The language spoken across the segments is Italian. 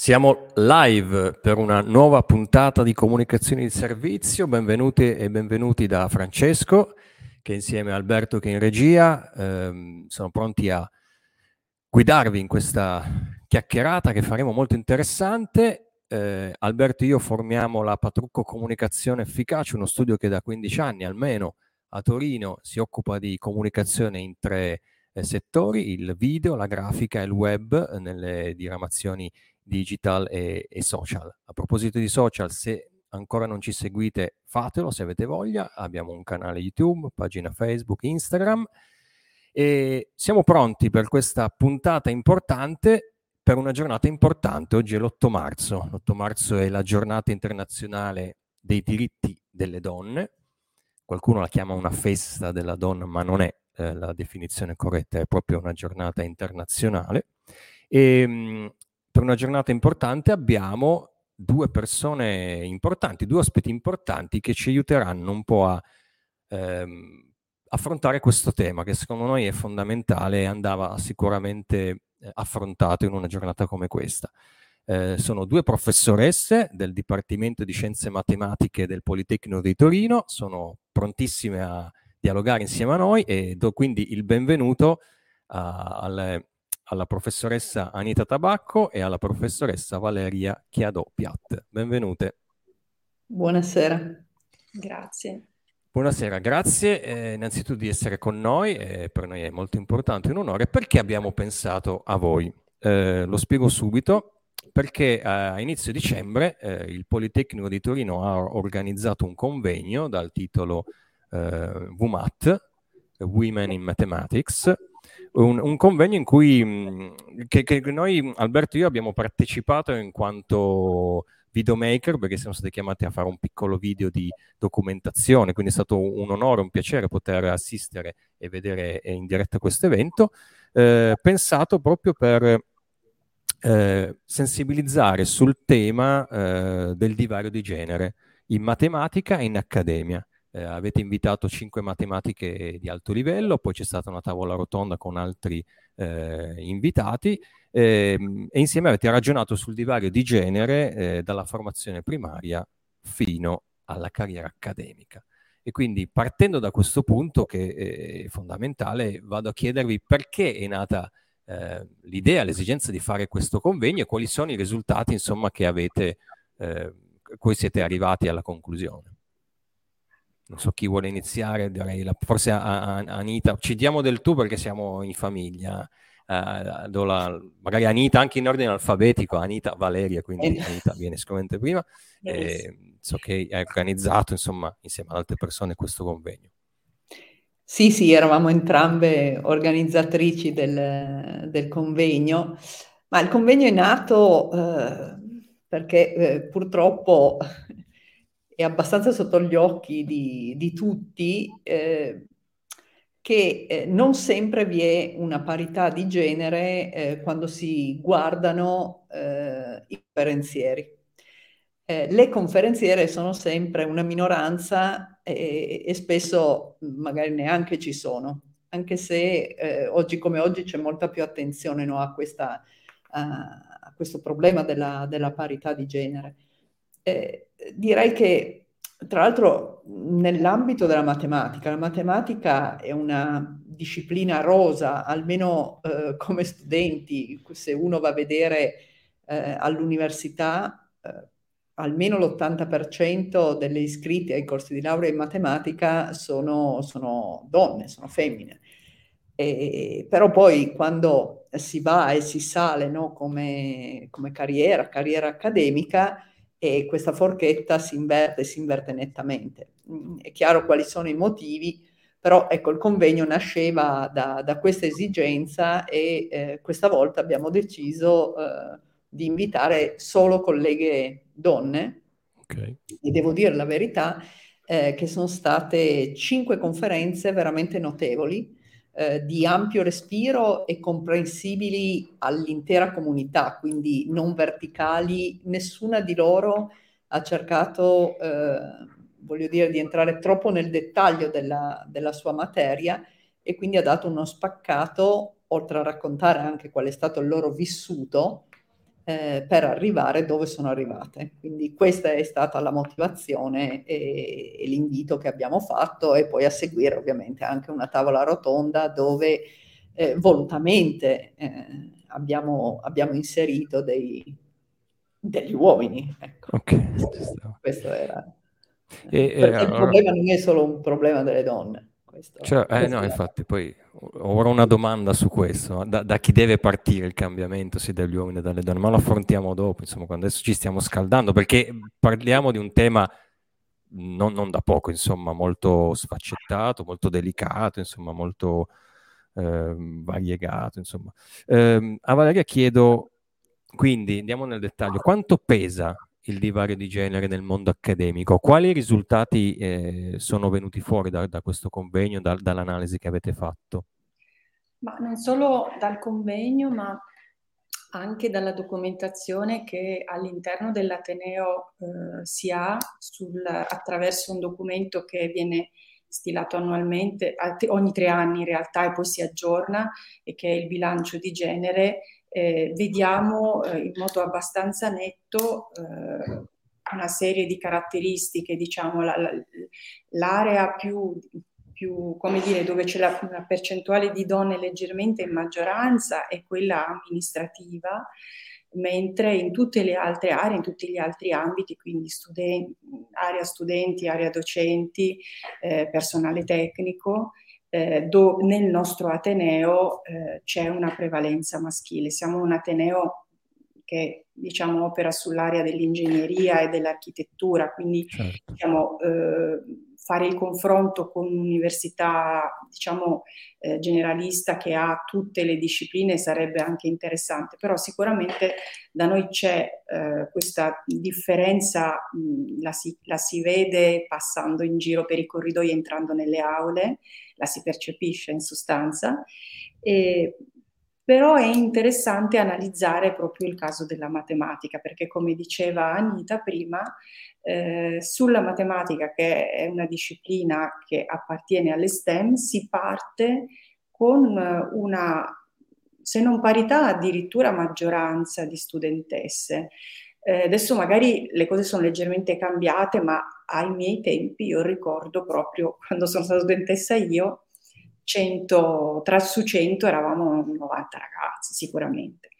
Siamo live per una nuova puntata di comunicazioni di servizio. Benvenuti e benvenuti da Francesco, che insieme a Alberto che è in regia ehm, sono pronti a guidarvi in questa chiacchierata che faremo molto interessante. Eh, Alberto e io formiamo la Patrucco Comunicazione Efficace, uno studio che da 15 anni almeno a Torino si occupa di comunicazione in tre eh, settori, il video, la grafica e il web nelle diramazioni digital e, e social. A proposito di social, se ancora non ci seguite, fatelo se avete voglia. Abbiamo un canale YouTube, pagina Facebook, Instagram e siamo pronti per questa puntata importante, per una giornata importante. Oggi è l'8 marzo. L'8 marzo è la giornata internazionale dei diritti delle donne. Qualcuno la chiama una festa della donna, ma non è eh, la definizione corretta, è proprio una giornata internazionale. E, ehm, per una giornata importante abbiamo due persone importanti, due ospiti importanti che ci aiuteranno un po' a ehm, affrontare questo tema che secondo noi è fondamentale e andava sicuramente eh, affrontato in una giornata come questa. Eh, sono due professoresse del Dipartimento di Scienze Matematiche del Politecnico di Torino, sono prontissime a dialogare insieme a noi e do quindi il benvenuto a, alle alla professoressa Anita Tabacco e alla professoressa Valeria Chiadò Piat. Benvenute. Buonasera. Grazie. Buonasera, grazie eh, innanzitutto di essere con noi, eh, per noi è molto importante, un onore, perché abbiamo pensato a voi. Eh, lo spiego subito, perché a inizio dicembre eh, il Politecnico di Torino ha organizzato un convegno dal titolo eh, WMAT, Women in Mathematics, un, un convegno in cui mm, che, che noi, Alberto e io, abbiamo partecipato in quanto videomaker perché siamo stati chiamati a fare un piccolo video di documentazione, quindi è stato un onore, un piacere poter assistere e vedere in diretta questo evento, eh, pensato proprio per eh, sensibilizzare sul tema eh, del divario di genere in matematica e in accademia eh, avete invitato cinque matematiche di alto livello, poi c'è stata una tavola rotonda con altri eh, invitati eh, e insieme avete ragionato sul divario di genere eh, dalla formazione primaria fino alla carriera accademica. E quindi partendo da questo punto che è fondamentale, vado a chiedervi perché è nata eh, l'idea, l'esigenza di fare questo convegno e quali sono i risultati insomma, che avete, eh, cui siete arrivati alla conclusione non so chi vuole iniziare, direi la, forse a, a, Anita, ci diamo del tu perché siamo in famiglia. Uh, la, magari Anita anche in ordine alfabetico, Anita Valeria, quindi eh. Anita viene sicuramente prima. Eh, so che hai organizzato insomma insieme ad altre persone questo convegno. Sì, sì, eravamo entrambe organizzatrici del, del convegno, ma il convegno è nato eh, perché eh, purtroppo è abbastanza sotto gli occhi di, di tutti eh, che eh, non sempre vi è una parità di genere eh, quando si guardano eh, i conferenzieri. Eh, le conferenziere sono sempre una minoranza e spesso magari neanche ci sono, anche se eh, oggi come oggi c'è molta più attenzione no, a, questa, a, a, questo problema della, della parità di genere. Eh, direi che, tra l'altro, nell'ambito della matematica, la matematica è una disciplina rosa, almeno eh, come studenti, se uno va a vedere eh, all'università, eh, almeno l'80% delle iscritte ai corsi di laurea in matematica sono, sono donne, sono femmine. E, però poi quando si va e si sale no, come, come carriera, carriera accademica, e questa forchetta si inverte, si inverte nettamente. Mm, è chiaro quali sono i motivi, però ecco, il convegno nasceva da, da questa esigenza e eh, questa volta abbiamo deciso eh, di invitare solo colleghe donne. Okay. E devo dire la verità eh, che sono state cinque conferenze veramente notevoli eh, di ampio respiro e comprensibili all'intera comunità, quindi non verticali. Nessuna di loro ha cercato, eh, voglio dire, di entrare troppo nel dettaglio della, della sua materia e quindi ha dato uno spaccato, oltre a raccontare anche qual è stato il loro vissuto, eh, per arrivare dove sono arrivate. Quindi questa è stata la motivazione e, e, l'invito che abbiamo fatto e poi a seguire ovviamente anche una tavola rotonda dove eh, volutamente eh, abbiamo, abbiamo, inserito dei, degli uomini. Ecco. Okay. Questo era... E, eh, Perché il problema non è solo un problema delle donne. Questo, cioè, eh, no, infatti, poi ho una domanda su questo, da, da, chi deve partire il cambiamento, se dagli uomini o dalle donne, ma lo affrontiamo dopo, insomma, quando adesso ci stiamo scaldando, perché parliamo di un tema non, non da poco, insomma, molto sfaccettato, molto delicato, insomma, molto eh, variegato, insomma. Eh, a Valeria chiedo, quindi, andiamo nel dettaglio, quanto pesa il divario di genere nel mondo accademico. Quali risultati eh, sono venuti fuori da, da questo convegno, da, dall'analisi che avete fatto? Ma non solo dal convegno, ma anche dalla documentazione che all'interno dell'Ateneo eh, si ha sul, attraverso un documento che viene stilato annualmente, ogni tre anni in realtà, e poi si aggiorna, e che è il bilancio di genere eh, vediamo eh, in modo abbastanza netto eh, una serie di caratteristiche, diciamo la, la, l'area più, più, come dire, dove c'è la, una percentuale di donne leggermente in maggioranza è quella amministrativa, mentre in tutte le altre aree, in tutti gli altri ambiti, quindi studenti, area studenti, area docenti, eh, personale tecnico, eh, do, nel nostro Ateneo eh, c'è una prevalenza maschile. Siamo un Ateneo che diciamo, opera sull'area dell'ingegneria e dell'architettura, quindi certo. diciamo, eh, fare il confronto con un'università diciamo, eh, generalista che ha tutte le discipline sarebbe anche interessante, però sicuramente da noi c'è eh, questa differenza, mh, la, si, la si vede passando in giro per i corridoi, entrando nelle aule, la si percepisce in sostanza. E, però è interessante analizzare proprio il caso della matematica, perché come diceva Anita prima, eh, sulla matematica, che è una disciplina che appartiene alle STEM, si parte con una, se non parità, addirittura maggioranza di studentesse. Eh, adesso magari le cose sono leggermente cambiate, ma ai miei tempi io ricordo proprio quando sono stata studentessa io, 100, tra su 100 eravamo 90 ragazzi sicuramente.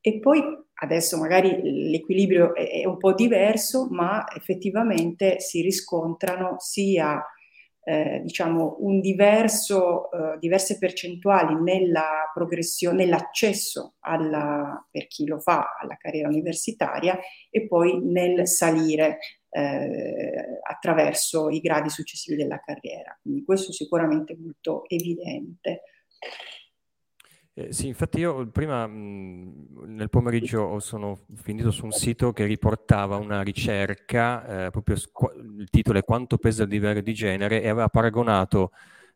E poi adesso magari l'equilibrio è un po' diverso, ma effettivamente si riscontrano sia eh, diciamo un diverso, eh, diverse percentuali nella progressione, nell'accesso alla, per chi lo fa alla carriera universitaria e poi nel salire eh, attraverso i gradi successivi della carriera. Quindi questo sicuramente è molto evidente. Eh, sì, infatti io prima mh, nel pomeriggio sono finito su un sito che riportava una ricerca, eh, proprio squ- il titolo è Quanto pesa il divario di genere e aveva paragonato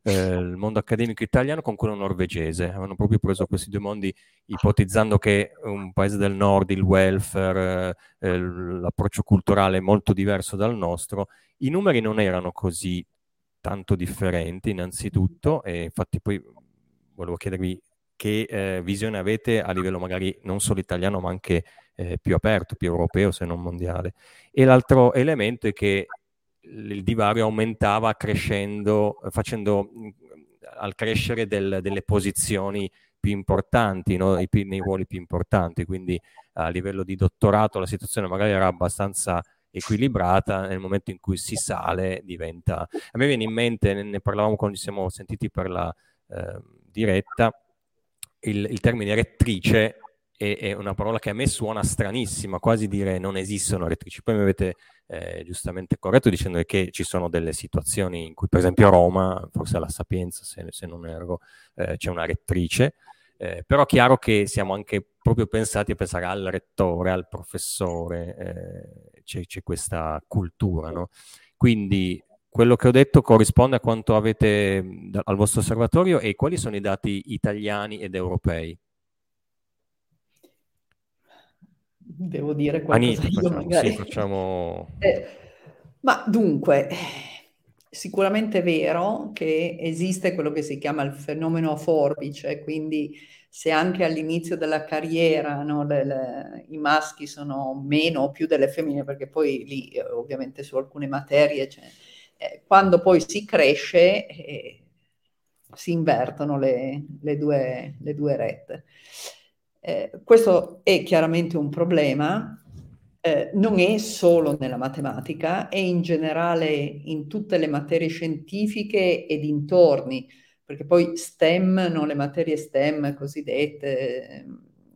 eh, il mondo accademico italiano con quello norvegese. Avevano proprio preso questi due mondi ipotizzando che un paese del nord, il welfare, eh, l'approccio culturale è molto diverso dal nostro. I numeri non erano così tanto differenti innanzitutto e infatti poi volevo chiedervi che eh, visione avete a livello magari non solo italiano ma anche eh, più aperto, più europeo se non mondiale. E l'altro elemento è che il divario aumentava crescendo, facendo al crescere del, delle posizioni più importanti, no? I, nei ruoli più importanti, quindi a livello di dottorato la situazione magari era abbastanza equilibrata, nel momento in cui si sale diventa... A me viene in mente, ne, parlavamo quando ci siamo sentiti per la eh, diretta, il, il termine rettrice è, è, una parola che a me suona stranissima, quasi dire non esistono rettrici. Poi mi avete eh, giustamente corretto dicendo che ci sono delle situazioni in cui, per esempio a Roma, forse alla Sapienza, se, se non erro, eh, c'è una rettrice, eh, però è chiaro che siamo anche proprio pensati a pensare al rettore, al professore, eh, c'è, c'è, questa cultura, no? Quindi quello che ho detto corrisponde a quanto avete al vostro osservatorio e quali sono i dati italiani ed europei? Devo dire qualcosa Anita, facciamo, sì, facciamo... Eh, ma dunque, sicuramente vero che esiste quello che si chiama il fenomeno a forbice, quindi se anche all'inizio della carriera no, le, i maschi sono meno o più delle femmine, perché poi lì eh, ovviamente su alcune materie, cioè, eh, quando poi si cresce eh, si invertono le, le, due, le due rette. Eh, questo è chiaramente un problema, eh, non è solo nella matematica, è in generale in tutte le materie scientifiche e dintorni, perché poi STEM, no, le materie STEM cosiddette,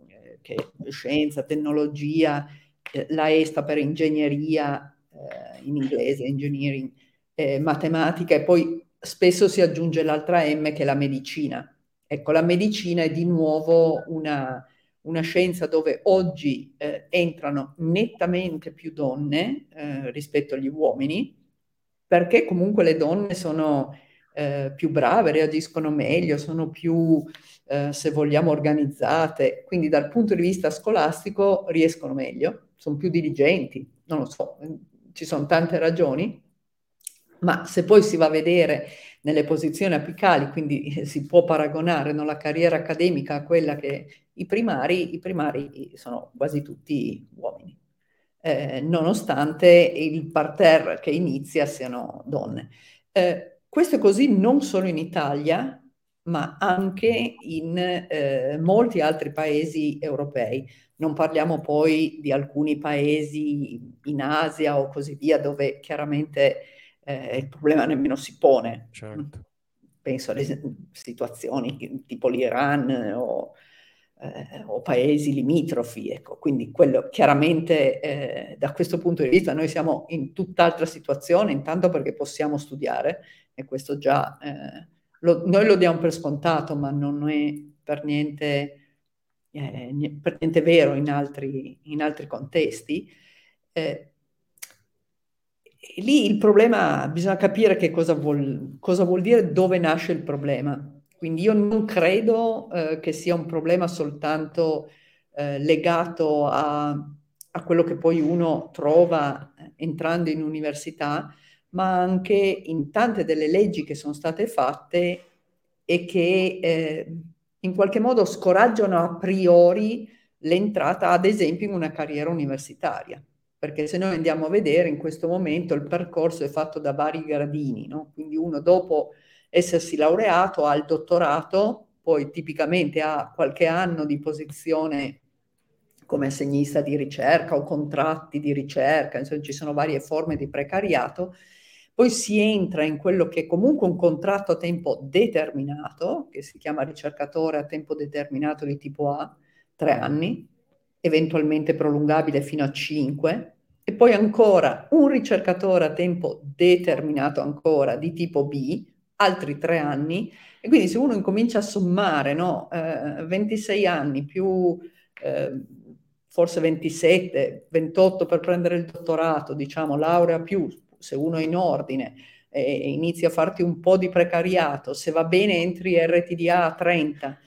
eh, che scienza, tecnologia, eh, la E sta per ingegneria, eh, in inglese, engineering, matematica e poi spesso si aggiunge l'altra M che è la medicina. Ecco, la medicina è di nuovo una, una scienza dove oggi eh, entrano nettamente più donne eh, rispetto agli uomini, perché comunque le donne sono eh, più brave, reagiscono meglio, sono più, eh, se vogliamo, organizzate, quindi dal punto di vista scolastico riescono meglio, sono più diligenti, non lo so, ci sono tante ragioni, ma se poi si va a vedere nelle posizioni apicali, quindi eh, si può paragonare no, la carriera accademica a quella che i primari, i primari sono quasi tutti uomini, eh, nonostante il parterre che inizia siano donne. Eh, questo è così non solo in Italia, ma anche in eh, molti altri paesi europei. Non parliamo poi di alcuni paesi in Asia o così via, dove chiaramente eh, il problema nemmeno si pone. Certo. Penso alle situazioni tipo l'Iran o, eh, o paesi limitrofi. Ecco. Quindi quello chiaramente eh, da questo punto di vista noi siamo in tutt'altra situazione, intanto perché possiamo studiare e questo già eh, lo, noi lo diamo per scontato, ma non è per niente, eh, per niente vero in altri, in altri contesti. Eh, lì il problema, bisogna capire che cosa vuol, cosa vuol dire, dove nasce il problema. Quindi io non credo eh, che sia un problema soltanto eh, legato a, a, quello che poi uno trova eh, entrando in università, ma anche in tante delle leggi che sono state fatte e che eh, in qualche modo scoraggiano a priori l'entrata, ad esempio, in una carriera universitaria perché se noi andiamo a vedere in questo momento il percorso è fatto da vari gradini, no? quindi uno dopo essersi laureato ha il dottorato, poi tipicamente ha qualche anno di posizione come assegnista di ricerca o contratti di ricerca, insomma ci sono varie forme di precariato, poi si entra in quello che è comunque un contratto a tempo determinato, che si chiama ricercatore a tempo determinato di tipo A, tre anni, eventualmente prolungabile fino a 5, e poi ancora un ricercatore a tempo determinato ancora di tipo B, altri tre anni, e quindi se uno incomincia a sommare no, eh, 26 anni più eh, forse 27, 28 per prendere il dottorato, diciamo laurea più, se uno è in ordine, e inizi a farti un po' di precariato, se va bene entri RTDA a 30,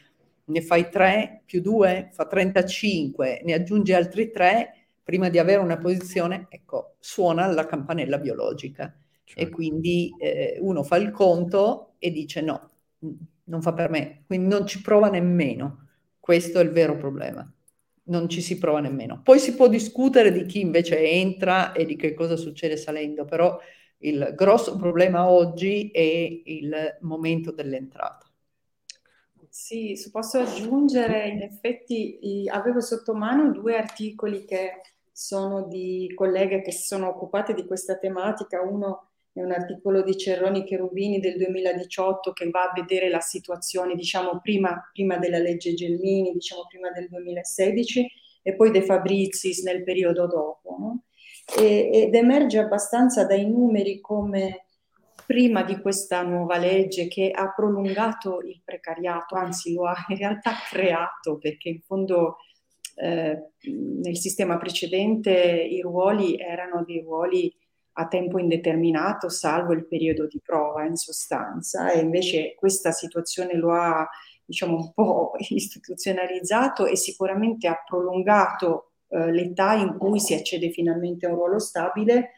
ne fai 3 più 2 fa 35, ne aggiungi altri 3 prima di avere una posizione, ecco, suona la campanella biologica certo. e quindi eh, uno fa il conto e dice no, non fa per me, quindi non ci prova nemmeno. Questo è il vero problema. Non ci si prova nemmeno. Poi si può discutere di chi invece entra e di che cosa succede salendo, però il grosso problema oggi è il momento dell'entrata. Sì, posso aggiungere, in effetti avevo sotto mano due articoli che sono di colleghe che si sono occupate di questa tematica. Uno è un articolo di Cerroni Cherubini del 2018 che va a vedere la situazione, diciamo, prima, prima della legge Gelmini, diciamo, prima del 2016, e poi De Fabrizis nel periodo dopo. No? E, ed emerge abbastanza dai numeri come prima di questa nuova legge che ha prolungato il precariato, anzi lo ha in realtà creato perché in fondo eh, nel sistema precedente i ruoli erano dei ruoli a tempo indeterminato, salvo il periodo di prova in sostanza, e invece questa situazione lo ha diciamo un po' istituzionalizzato e sicuramente ha prolungato eh, l'età in cui si accede finalmente a un ruolo stabile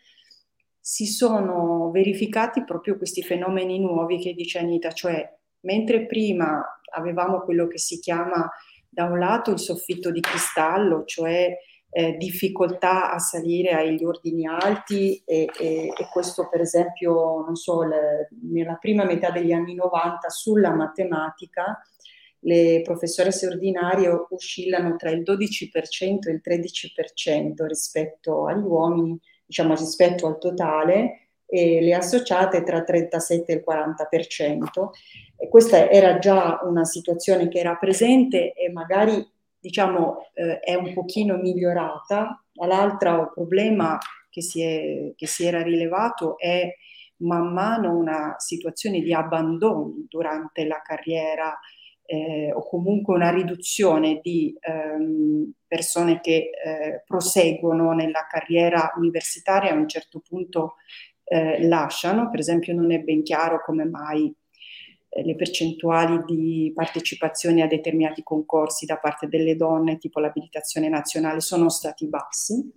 si sono verificati proprio questi fenomeni nuovi che dice Anita, cioè mentre prima avevamo quello che si chiama da un lato il soffitto di cristallo, cioè eh, difficoltà a salire agli ordini alti e, e, e questo per esempio, non so, le, nella prima metà degli anni 90 sulla matematica le professoresse ordinarie oscillano tra il 12% e il 13% rispetto agli uomini, diciamo rispetto al totale, e le associate tra il 37 e il 40%. E questa era già una situazione che era presente e magari diciamo eh, è un pochino migliorata. L'altro problema che si, è, che si era rilevato è man mano una situazione di abbandono durante la carriera eh, o comunque una riduzione di ehm, persone che eh, proseguono nella carriera universitaria a un certo punto eh, lasciano. Per esempio non è ben chiaro come mai eh, le percentuali di partecipazione a determinati concorsi da parte delle donne, tipo l'abilitazione nazionale, sono stati bassi.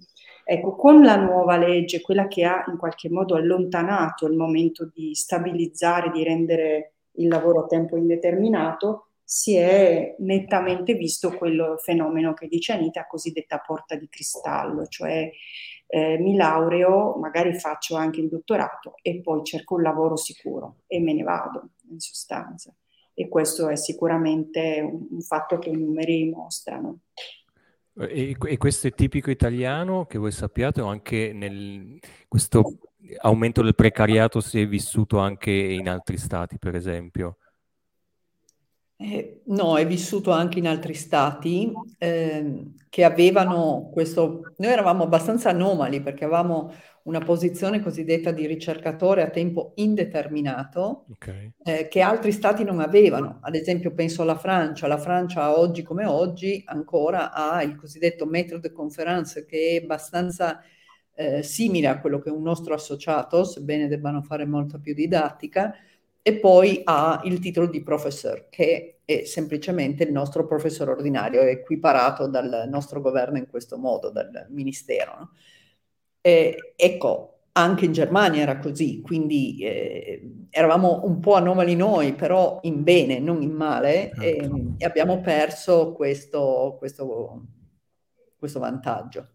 Ecco, con la nuova legge, quella che ha in qualche modo allontanato il momento di stabilizzare, di rendere il lavoro a tempo indeterminato, si è nettamente visto quel fenomeno che dice Anita, cosiddetta porta di cristallo, cioè eh, mi laureo, magari faccio anche il dottorato e poi cerco un lavoro sicuro e me ne vado in sostanza. E questo è sicuramente un, un fatto che i numeri mostrano. E, e, questo è tipico italiano che voi sappiate o anche nel, questo aumento del precariato si è vissuto anche in altri stati, per esempio? Eh, no, è vissuto anche in altri stati eh, che avevano questo... Noi eravamo abbastanza anomali perché avevamo una posizione cosiddetta di ricercatore a tempo indeterminato okay. eh, che altri stati non avevano. Ad esempio penso alla Francia. La Francia oggi come oggi ancora ha il cosiddetto maître de conférence che è abbastanza eh, simile a quello che è un nostro associato, sebbene debbano fare molta più didattica, e poi ha il titolo di professor, che è semplicemente il nostro professore ordinario, è equiparato dal nostro governo in questo modo, dal ministero. No? E, ecco, anche in Germania era così, quindi eh, eravamo un po' anomali noi, però in bene, non in male, certo. e, e, abbiamo perso questo, questo, questo vantaggio.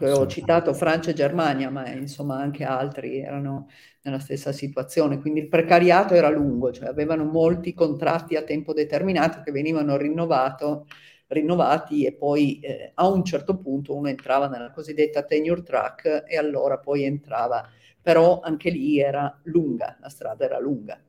Ho citato Francia e Germania, ma insomma anche altri erano nella stessa situazione, quindi il precariato era lungo, cioè avevano molti contratti a tempo determinato che venivano rinnovati e poi eh, a un certo punto uno entrava nella cosiddetta tenure track e allora poi entrava, però anche lì era lunga, la strada era lunga.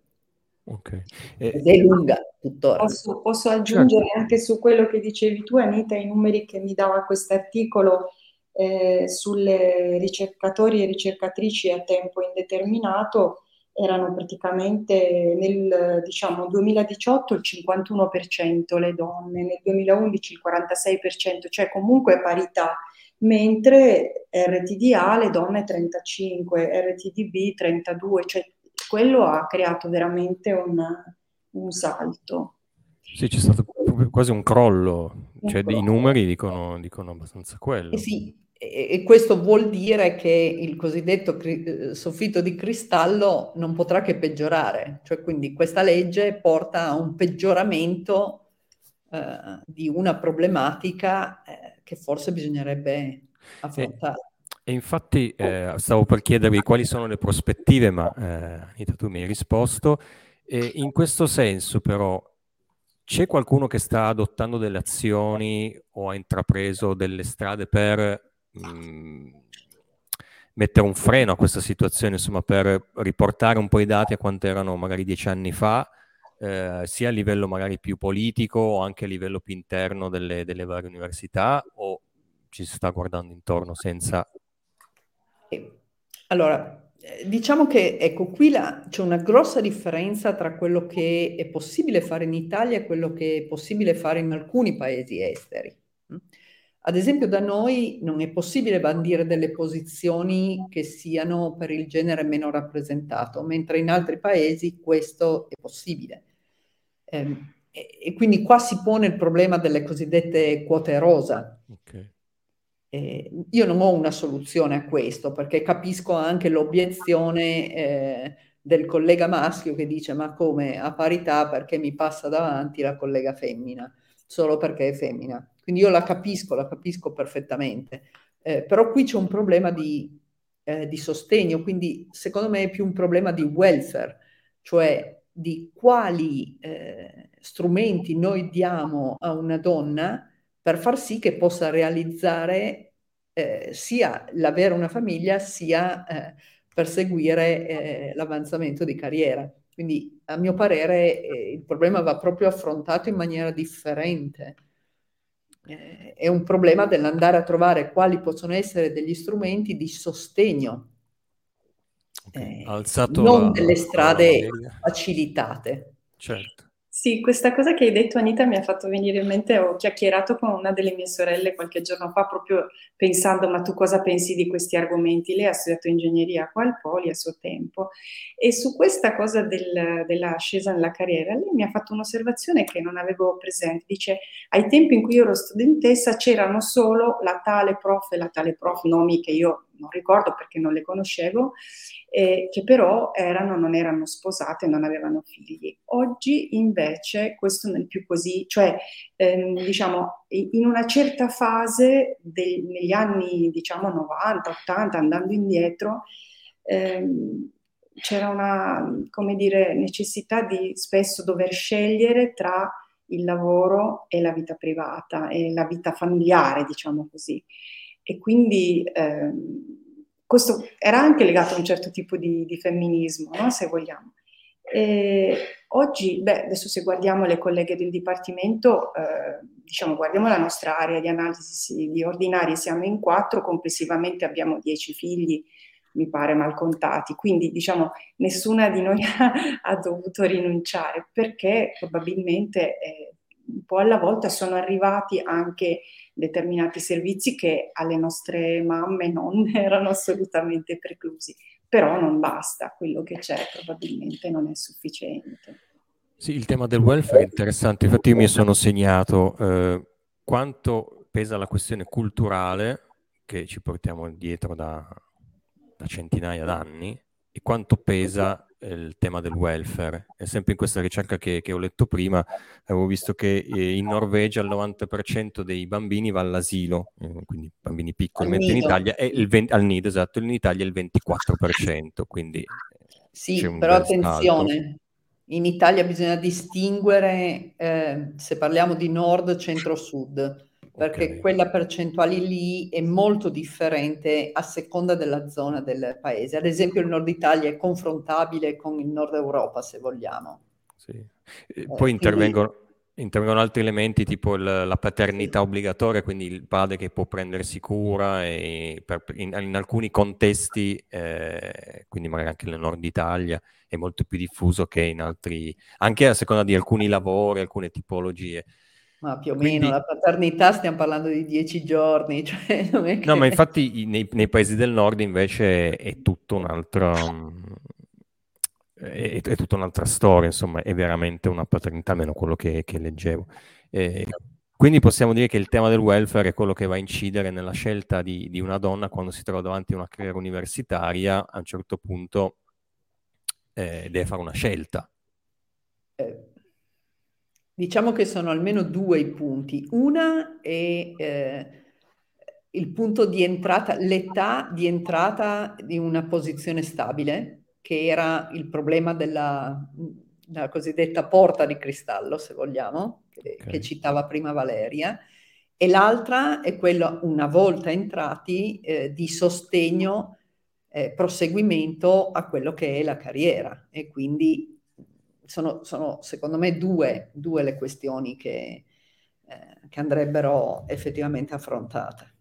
Okay. Ed è lunga tuttora. Posso, posso aggiungere certo. anche su quello che dicevi tu, Anita, i numeri che mi dava questo articolo eh, sulle ricercatori e ricercatrici a tempo indeterminato erano praticamente nel diciamo, 2018 il 51% le donne, nel 2011 il 46%, cioè comunque parità, mentre RTDA le donne 35, RTDB 32, cioè quello ha creato veramente un, un salto. Sì, c'è stato quasi un crollo, cioè i numeri dicono, dicono abbastanza quello. Eh sì, e, questo vuol dire che il cosiddetto cri- soffitto di cristallo non potrà che peggiorare, cioè quindi questa legge porta a un peggioramento eh, di una problematica eh, che forse bisognerebbe affrontare. E, e infatti eh, stavo per chiedervi quali sono le prospettive, ma eh, Anita tu mi hai risposto. E in questo senso però c'è qualcuno che sta adottando delle azioni o ha intrapreso delle strade per mh, mettere un freno a questa situazione, insomma, per riportare un po' i dati a quanto erano magari dieci anni fa, eh, sia a livello magari più politico o anche a livello più interno delle, delle varie università, o ci si sta guardando intorno senza... Allora, eh, diciamo che ecco, qui la, c'è una grossa differenza tra quello che è possibile fare in Italia e quello che è possibile fare in alcuni paesi esteri. Ad esempio da noi non è possibile bandire delle posizioni che siano per il genere meno rappresentato, mentre in altri paesi questo è possibile. Eh, e, quindi qua si pone il problema delle cosiddette quote rosa. Okay. Eh, io non ho una soluzione a questo perché capisco anche l'obiezione eh, del collega maschio che dice ma come a parità perché mi passa davanti la collega femmina solo perché è femmina. Quindi io la capisco, la capisco perfettamente, eh, però qui c'è un problema di, eh, di sostegno, quindi secondo me è più un problema di welfare, cioè di quali eh, strumenti noi diamo a una donna per far sì che possa realizzare eh, sia l'avere una famiglia sia eh, perseguire eh, l'avanzamento di carriera. Quindi a mio parere eh, il problema va proprio affrontato in maniera differente. Eh, è un problema dell'andare a trovare quali possono essere degli strumenti di sostegno, okay. eh, non la, delle strade facilitate. Certo. Sì, questa cosa che hai detto Anita mi ha fatto venire in mente, ho chiacchierato con una delle mie sorelle qualche giorno fa proprio pensando ma tu cosa pensi di questi argomenti? Lei ha studiato ingegneria qua al Poli a suo tempo e su questa cosa del, dell'ascesa nella carriera lei mi ha fatto un'osservazione che non avevo presente, dice ai tempi in cui io ero studentessa c'erano solo la tale prof e la tale prof, nomi che io non ricordo perché non le conoscevo, eh, che però erano, non erano sposate, non avevano figli. Oggi invece questo non è più così, cioè ehm, diciamo in una certa fase del, negli anni diciamo 90, 80, andando indietro, ehm, c'era una dire, necessità di spesso dover scegliere tra il lavoro e la vita privata e la vita familiare, diciamo così. E quindi ehm, questo era anche legato a un certo tipo di, di femminismo, no? se vogliamo. E oggi, beh, adesso se guardiamo le colleghe del Dipartimento, eh, diciamo, guardiamo la nostra area di analisi di ordinari, siamo in quattro, complessivamente abbiamo dieci figli, mi pare mal contati, quindi diciamo nessuna di noi ha, ha dovuto rinunciare perché probabilmente eh, un po' alla volta sono arrivati anche determinati servizi che alle nostre mamme non erano assolutamente preclusi, però non basta, quello che c'è probabilmente non è sufficiente. Sì, il tema del welfare è interessante, infatti io mi sono segnato eh, quanto pesa la questione culturale che ci portiamo dietro da, da centinaia d'anni e quanto pesa il tema del welfare. E sempre in questa ricerca che, che ho letto prima, avevo visto che eh, in Norvegia il 90% dei bambini va all'asilo, eh, quindi bambini piccoli, mentre in Italia è il 20, al nido, esatto, in Italia è il 24%, quindi Sì, però attenzione, salto. in Italia bisogna distinguere eh, se parliamo di nord, centro, sud perché okay. quella percentuale lì è molto differente a seconda della zona del paese. Ad esempio il nord Italia è confrontabile con il nord Europa, se vogliamo. Sì. Eh, poi intervengono, quindi... intervengono, altri elementi tipo il, la paternità sì. obbligatoria, quindi il padre che può prendersi cura e per, in, in, alcuni contesti, eh, quindi magari anche nel nord Italia, è molto più diffuso che in altri, anche a seconda di alcuni lavori, alcune tipologie. Ma più o Quindi... meno la paternità stiamo parlando di dieci giorni. Cioè che... No, ma infatti nei, nei, paesi del nord invece è tutto un altro... È, è, tutta un'altra storia, insomma, è veramente una paternità, almeno quello che, che leggevo. E quindi possiamo dire che il tema del welfare è quello che va a incidere nella scelta di, di una donna quando si trova davanti a una carriera universitaria, a un certo punto eh, deve fare una scelta. Eh, Diciamo che sono almeno due i punti. Una è eh, il punto di entrata, l'età di entrata di una posizione stabile, che era il problema della, cosiddetta porta di cristallo, se vogliamo, che, okay. che citava prima Valeria, e l'altra è quella, una volta entrati, eh, di sostegno, eh, proseguimento a quello che è la carriera e quindi sono, sono secondo me due, due, le questioni che, eh, che andrebbero effettivamente affrontate.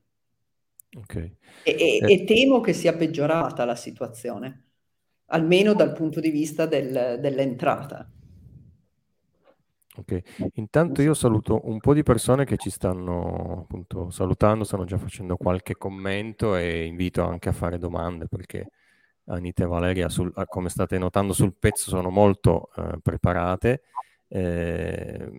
Okay. E, e, eh. e, temo che sia peggiorata la situazione, almeno dal punto di vista del, dell'entrata. Ok, intanto io saluto un po' di persone che ci stanno appunto salutando, stanno già facendo qualche commento e invito anche a fare domande perché Anita e Valeria, sul, come state notando sul pezzo, sono molto eh, preparate. Eh,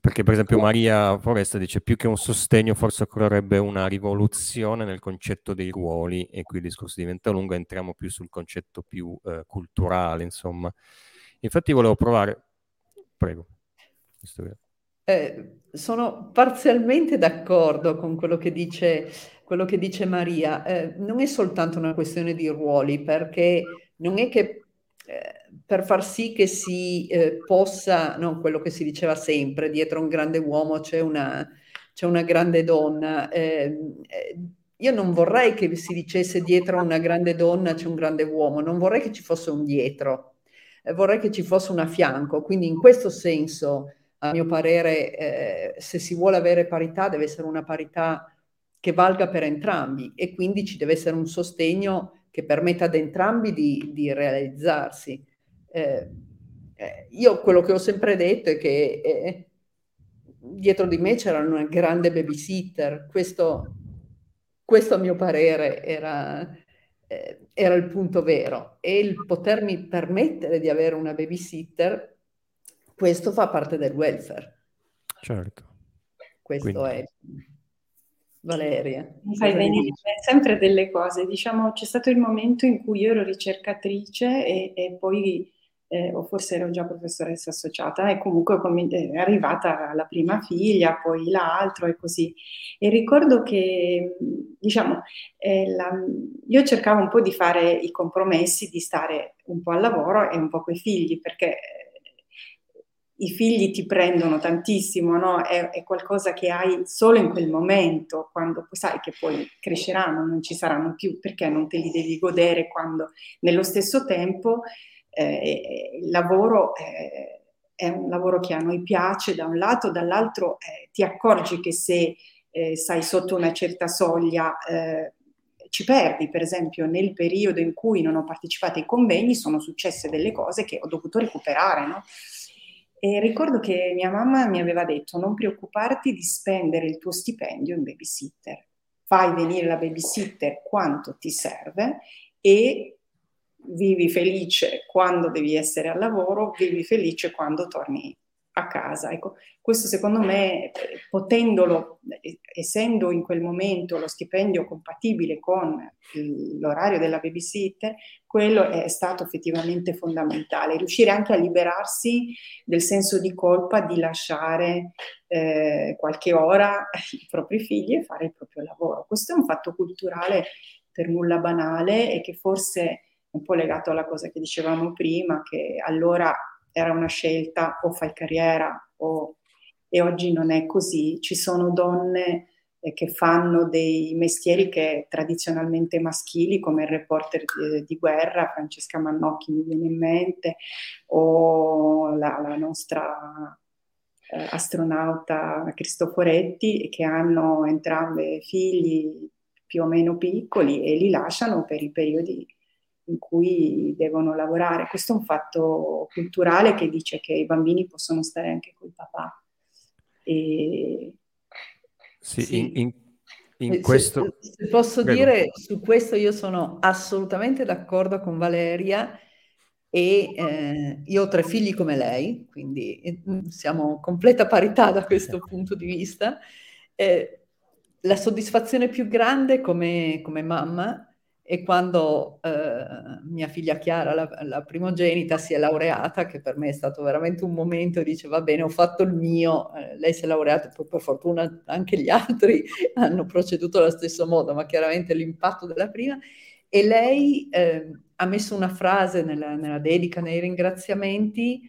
perché per esempio Maria Foresta dice più che un sostegno forse occorrerebbe una rivoluzione nel concetto dei ruoli e qui il discorso diventa lungo, entriamo più sul concetto più eh, culturale, insomma. Infatti volevo provare, prego. Eh, sono parzialmente d'accordo con quello che dice, quello che dice Maria. Eh, non è soltanto una questione di ruoli, perché non è che eh, per far sì che si eh, possa, no, quello che si diceva sempre, dietro un grande uomo c'è una, c'è una grande donna. Ehm, eh, io non vorrei che si dicesse dietro una grande donna c'è un grande uomo, non vorrei che ci fosse un dietro, eh, vorrei che ci fosse un a fianco. Quindi in questo senso, a mio parere, eh, se si vuole avere parità, deve essere una parità che valga per entrambi e quindi ci deve essere un sostegno che permetta ad entrambi di, di realizzarsi. Eh, eh, io quello che ho sempre detto è che eh, dietro di me c'era una grande babysitter, questo, questo a mio parere era, eh, era il punto vero e il potermi permettere di avere una babysitter, questo fa parte del welfare. Certo. Questo Quindi. è Valeria. Mi fai venire sempre delle cose. Diciamo, c'è stato il momento in cui io ero ricercatrice e, e poi, eh, o forse ero già professoressa associata, e comunque è arrivata la prima figlia, poi l'altro e così. E ricordo che, diciamo, eh, la, io cercavo un po' di fare i compromessi, di stare un po' al lavoro e un po' coi figli, perché i figli ti prendono tantissimo, no? È, è, qualcosa che hai solo in quel momento, quando sai che poi cresceranno, non ci saranno più, perché non te li devi godere quando nello stesso tempo eh, il lavoro eh, è un lavoro che a noi piace da un lato, dall'altro eh, ti accorgi che se eh, stai sotto una certa soglia eh, ci perdi, per esempio nel periodo in cui non ho partecipato ai convegni sono successe delle cose che ho dovuto recuperare, no? E ricordo che mia mamma mi aveva detto non preoccuparti di spendere il tuo stipendio in babysitter, fai venire la babysitter quanto ti serve e vivi felice quando devi essere al lavoro, vivi felice quando torni a casa. Ecco, questo secondo me, potendolo, essendo in quel momento lo stipendio compatibile con l'orario della babysitter, quello è stato effettivamente fondamentale. Riuscire anche a liberarsi del senso di colpa di lasciare eh, qualche ora i propri figli e fare il proprio lavoro. Questo è un fatto culturale per nulla banale e che forse un po' legato alla cosa che dicevamo prima, che allora era una scelta o fai carriera o... e oggi non è così. Ci sono donne eh, che fanno dei mestieri che tradizionalmente maschili, come il reporter di, di guerra, Francesca Mannocchi mi viene in mente, o la, la nostra eh, astronauta Cristoforetti, che hanno entrambe figli più o meno piccoli e li lasciano per i periodi in cui devono lavorare. Questo è un fatto culturale che dice che i bambini possono stare anche col papà. E... Sì, sì. In, in, in, questo... Se, se posso Prego. dire, su questo io sono assolutamente d'accordo con Valeria e eh, io ho tre figli come lei, quindi eh, siamo completa parità da questo punto di vista. Eh, la soddisfazione più grande come, come mamma e quando eh, mia figlia Chiara, la, la, primogenita, si è laureata, che per me è stato veramente un momento, dice va bene, ho fatto il mio, eh, lei si è laureata, poi per fortuna anche gli altri hanno proceduto allo stesso modo, ma chiaramente l'impatto della prima, e lei eh, ha messo una frase nella, nella dedica, nei ringraziamenti,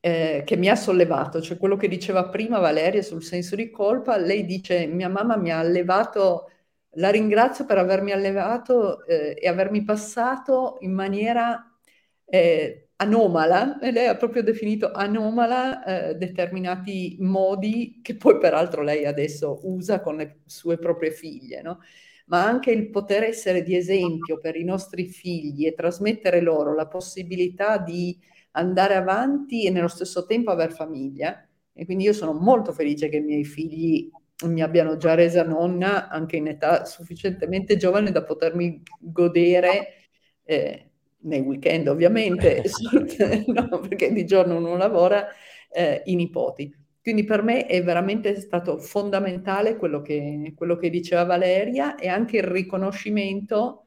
eh, che mi ha sollevato, cioè quello che diceva prima Valeria sul senso di colpa, lei dice mia mamma mi ha allevato la ringrazio per avermi allevato eh, e avermi passato in maniera eh, anomala, e lei ha proprio definito anomala eh, determinati modi che poi peraltro lei adesso usa con le sue proprie figlie, no? ma anche il poter essere di esempio per i nostri figli e trasmettere loro la possibilità di andare avanti e nello stesso tempo aver famiglia. E quindi io sono molto felice che i miei figli mi abbiano già resa nonna anche in età sufficientemente giovane da potermi godere eh, nei weekend ovviamente, no, perché di giorno non lavora, eh, i nipoti. quindi per me è veramente stato fondamentale quello che, quello che diceva Valeria e anche il riconoscimento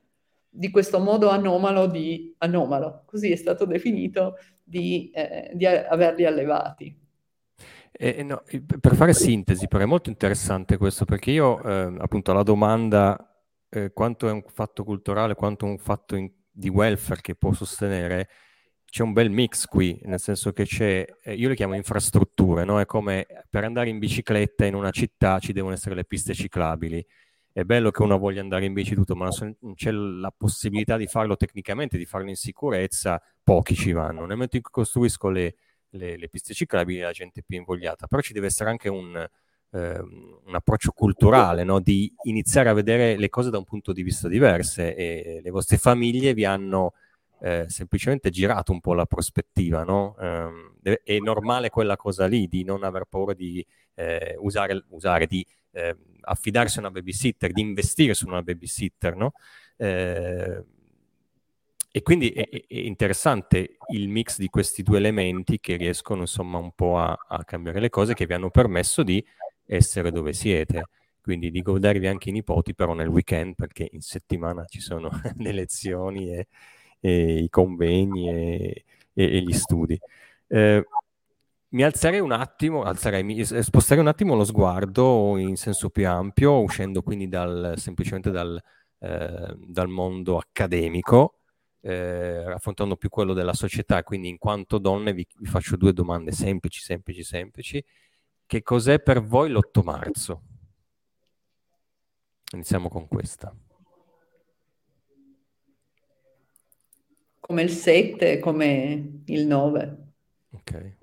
di questo modo anomalo di anomalo, così è stato definito, di, eh, di averli allevati. Eh, no, per fare sintesi, però è molto interessante questo, perché io eh, appunto la domanda eh, quanto è un fatto culturale, quanto è un fatto in, di welfare che può sostenere, c'è un bel mix qui, nel senso che c'è, eh, io le chiamo infrastrutture, no? È come per andare in bicicletta in una città ci devono essere le piste ciclabili. È bello che uno voglia andare in bici tutto, ma non c'è la possibilità di farlo tecnicamente, di farlo in sicurezza, pochi ci vanno. Nel momento in cui costruisco le, le, le piste ciclabili la gente più invogliata, però ci deve essere anche un, eh, un approccio culturale, no? di iniziare a vedere le cose da un punto di vista diverso e le vostre famiglie vi hanno eh, semplicemente girato un po' la prospettiva, no? eh, è normale quella cosa lì, di non aver paura di eh, usare, usare, di eh, affidarsi a una babysitter, di investire su una babysitter, no? Eh, e quindi è, è, interessante il mix di questi due elementi che riescono insomma un po' a, a cambiare le cose, che vi hanno permesso di essere dove siete quindi di godervi anche i nipoti, però nel weekend, perché in settimana ci sono le lezioni e, e i convegni e, e, e gli studi. Eh, mi alzerei un attimo, alzerei, mi, sposterei un attimo lo sguardo in senso più ampio, uscendo quindi dal, semplicemente dal, eh, dal mondo accademico, eh, affrontando più quello della società. Quindi, in quanto donne, vi, vi faccio due domande semplici, semplici, semplici. Che cos'è per voi l'8 marzo? Iniziamo con questa. come il 7, come il 9. Ok.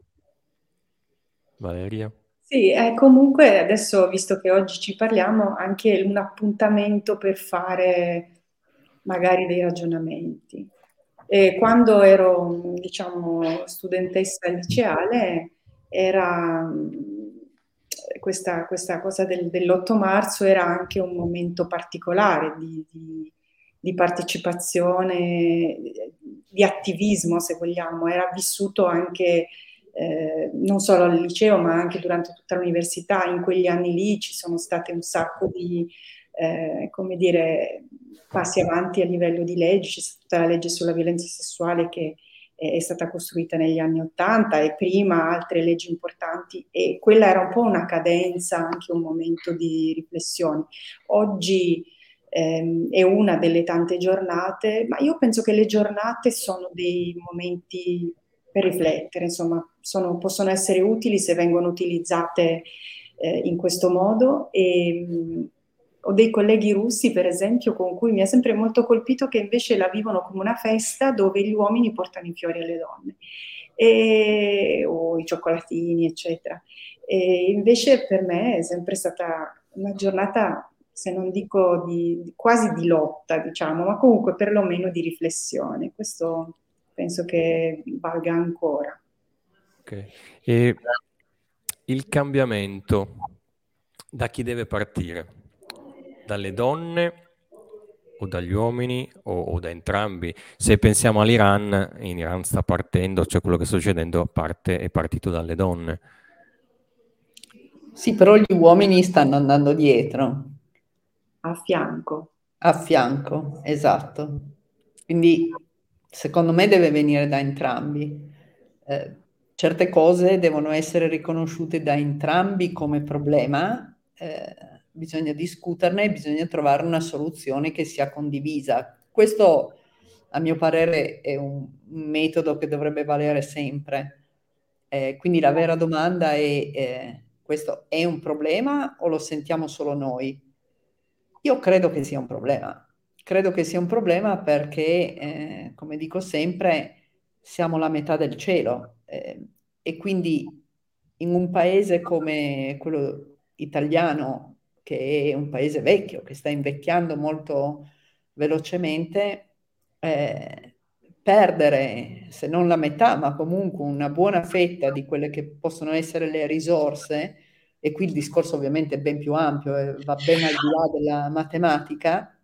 Valeria? Sì, è comunque adesso, visto che oggi ci parliamo, anche un appuntamento per fare magari dei ragionamenti. E quando ero, diciamo, studentessa liceale, era questa, questa cosa del, dell'8 marzo era anche un momento particolare di, di, di partecipazione, di attivismo, se vogliamo, era vissuto anche eh, non solo al liceo, ma anche durante tutta l'università. In quegli anni lì ci sono state un sacco di, eh, come dire, passi avanti a livello di leggi. C'è stata la legge sulla violenza sessuale che è stata costruita negli anni Ottanta e prima altre leggi importanti e quella era un po' una cadenza, anche un momento di riflessione. Oggi ehm, è una delle tante giornate, ma io penso che le giornate sono dei momenti per riflettere, insomma, sono, possono essere utili se vengono utilizzate eh, in questo modo. E, mh, ho dei colleghi russi, per esempio, con cui mi ha sempre molto colpito che invece la vivono come una festa dove gli uomini portano i fiori alle donne, e, o i cioccolatini, eccetera. E invece per me è sempre stata una giornata se non dico di, quasi di lotta, diciamo, ma comunque perlomeno di riflessione. Questo penso che valga ancora. Ok. E il cambiamento da chi deve partire? Dalle donne o dagli uomini o, o, da entrambi. Se pensiamo all'Iran, in Iran sta partendo, cioè quello che sta succedendo parte, è partito dalle donne. Sì, però gli uomini stanno andando dietro a fianco. A fianco, esatto. Quindi secondo me deve venire da entrambi. Eh, certe cose devono essere riconosciute da entrambi come problema, eh, bisogna discuterne e bisogna trovare una soluzione che sia condivisa. Questo, a mio parere, è un, metodo che dovrebbe valere sempre. Eh, quindi la vera domanda è, eh, questo è un problema o lo sentiamo solo noi? Io credo che sia un problema. Credo che sia un problema perché, eh, come dico sempre, siamo la metà del cielo eh, e quindi in un paese come quello italiano, che è un paese vecchio, che sta invecchiando molto velocemente, eh, perdere, se non la metà, ma comunque una buona fetta di quelle che possono essere le risorse, e qui il discorso ovviamente è ben più ampio e va ben al di là della matematica,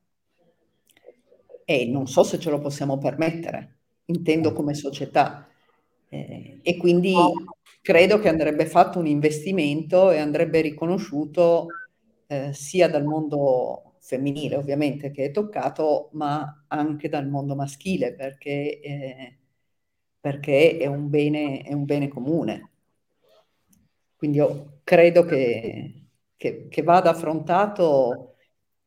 e non so se ce lo possiamo permettere, intendo come società. Eh, e quindi credo che andrebbe fatto un investimento e andrebbe riconosciuto eh, sia dal mondo femminile ovviamente che è toccato, ma anche dal mondo maschile perché, eh, perché è, un bene, è un bene comune. Quindi io credo che, che, che vada affrontato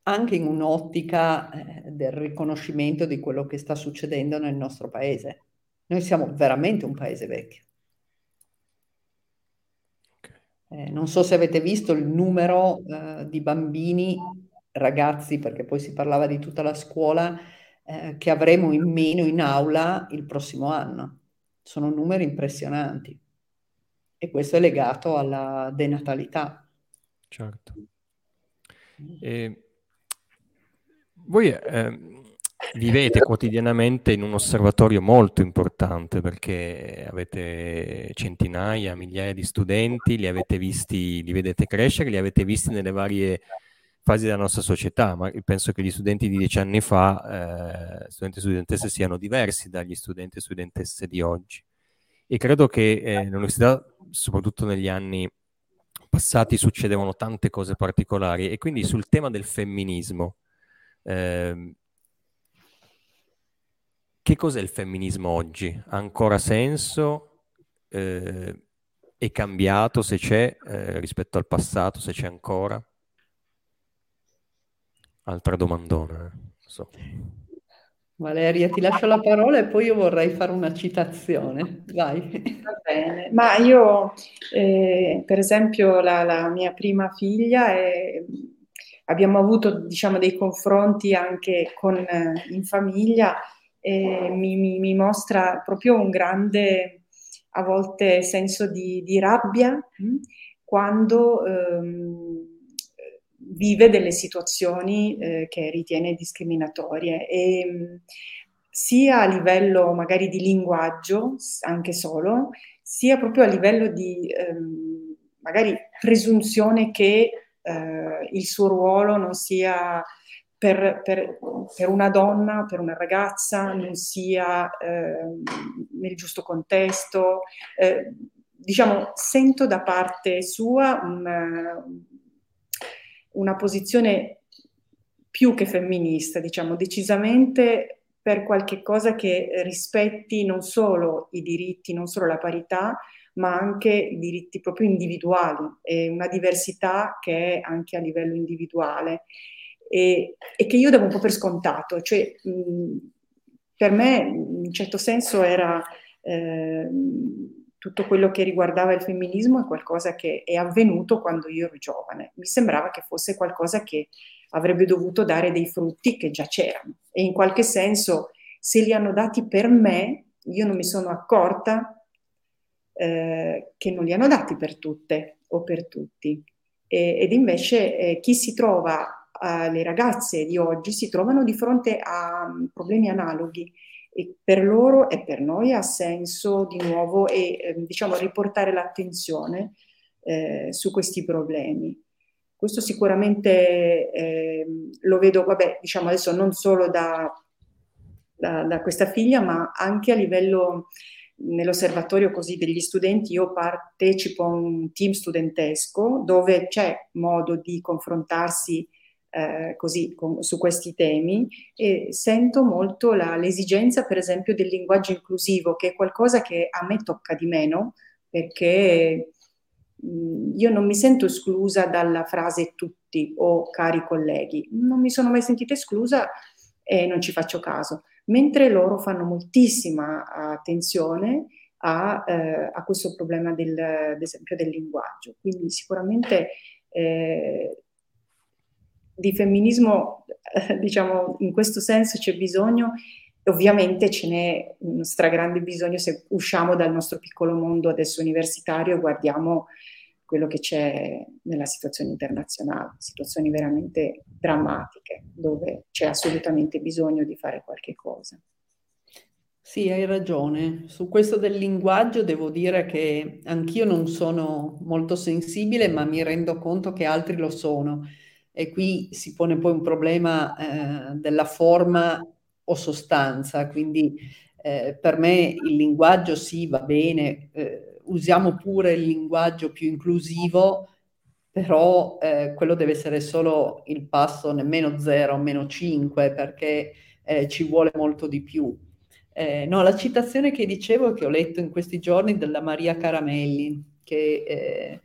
anche in un'ottica eh, del riconoscimento di quello che sta succedendo nel nostro paese. Noi siamo veramente un paese vecchio. Eh, non so se avete visto il numero eh, di bambini, ragazzi, perché poi si parlava di tutta la scuola, eh, che avremo in meno in aula il prossimo anno. Sono numeri impressionanti e questo è legato alla denatalità. Certo. E voi eh, vivete quotidianamente in un osservatorio molto importante perché avete centinaia, migliaia di studenti, li avete visti, li vedete crescere, li avete visti nelle varie fasi della nostra società, ma penso che gli studenti di dieci anni fa, eh, studenti e studentesse, siano diversi dagli studenti e studentesse di oggi. E credo che eh, l'università soprattutto negli anni passati succedevano tante cose particolari e quindi sul tema del femminismo, eh, che cos'è il femminismo oggi? Ha ancora senso? Eh, è cambiato se c'è eh, rispetto al passato, se c'è ancora? Altra domandona. Eh. So. Valeria, ti lascio la parola e poi io vorrei fare una citazione. Vai. Va bene, ma io, eh, per esempio, la, la, mia prima figlia, è, abbiamo avuto diciamo, dei confronti anche con, eh, in famiglia e mi, mi, mi, mostra proprio un grande, a volte, senso di, di rabbia mh, hm, quando... Ehm, vive delle situazioni eh, che ritiene discriminatorie. E mm, sia a livello magari di linguaggio, anche solo, sia proprio a livello di ehm, magari presunzione che eh, il suo ruolo non sia per, per, per, una donna, per una ragazza, non sia eh, nel giusto contesto. Eh, diciamo, sento da parte sua un, una posizione più che femminista, diciamo, decisamente per qualche cosa che rispetti non solo i diritti, non solo la parità, ma anche i diritti proprio individuali e una diversità che è anche a livello individuale e, e che io davo un po' per scontato, cioè mh, per me in certo senso era eh, tutto quello che riguardava il femminismo è qualcosa che è avvenuto quando io ero giovane. Mi sembrava che fosse qualcosa che avrebbe dovuto dare dei frutti che già c'erano e in qualche senso se li hanno dati per me, io non mi sono accorta eh, che non li hanno dati per tutte o per tutti. E, ed invece eh, chi si trova, eh, le ragazze di oggi si trovano di fronte a um, problemi analoghi e per loro e per noi ha senso di nuovo e, eh, diciamo, riportare l'attenzione eh, su questi problemi. Questo sicuramente eh, lo vedo, vabbè, diciamo adesso non solo da, da, da, questa figlia, ma anche a livello nell'osservatorio così degli studenti. Io partecipo a un team studentesco dove c'è modo di confrontarsi eh, così con, su questi temi e sento molto la, l'esigenza per esempio del linguaggio inclusivo che è qualcosa che a me tocca di meno perché mh, io non mi sento esclusa dalla frase tutti o cari colleghi, non mi sono mai sentita esclusa e non ci faccio caso, mentre loro fanno moltissima attenzione a, eh, a questo problema del, ad esempio del linguaggio. Quindi sicuramente eh, di femminismo, eh, diciamo, in questo senso c'è bisogno, ovviamente ce n'è un stragrande bisogno se usciamo dal nostro piccolo mondo adesso universitario e guardiamo quello che c'è nella situazione internazionale, situazioni veramente drammatiche, dove c'è assolutamente bisogno di fare qualche cosa. Sì, hai ragione. Su questo del linguaggio devo dire che anch'io non sono molto sensibile, ma mi rendo conto che altri lo sono e qui si pone poi un problema eh, della forma o sostanza, quindi Eh, per me il linguaggio sì, va bene, eh, usiamo pure il linguaggio più inclusivo, però eh, quello deve essere solo il passo nemmeno 0, meno 5, perché eh, ci vuole molto di più. Eh, no, la citazione che dicevo che ho letto in questi giorni della Maria Caramelli, che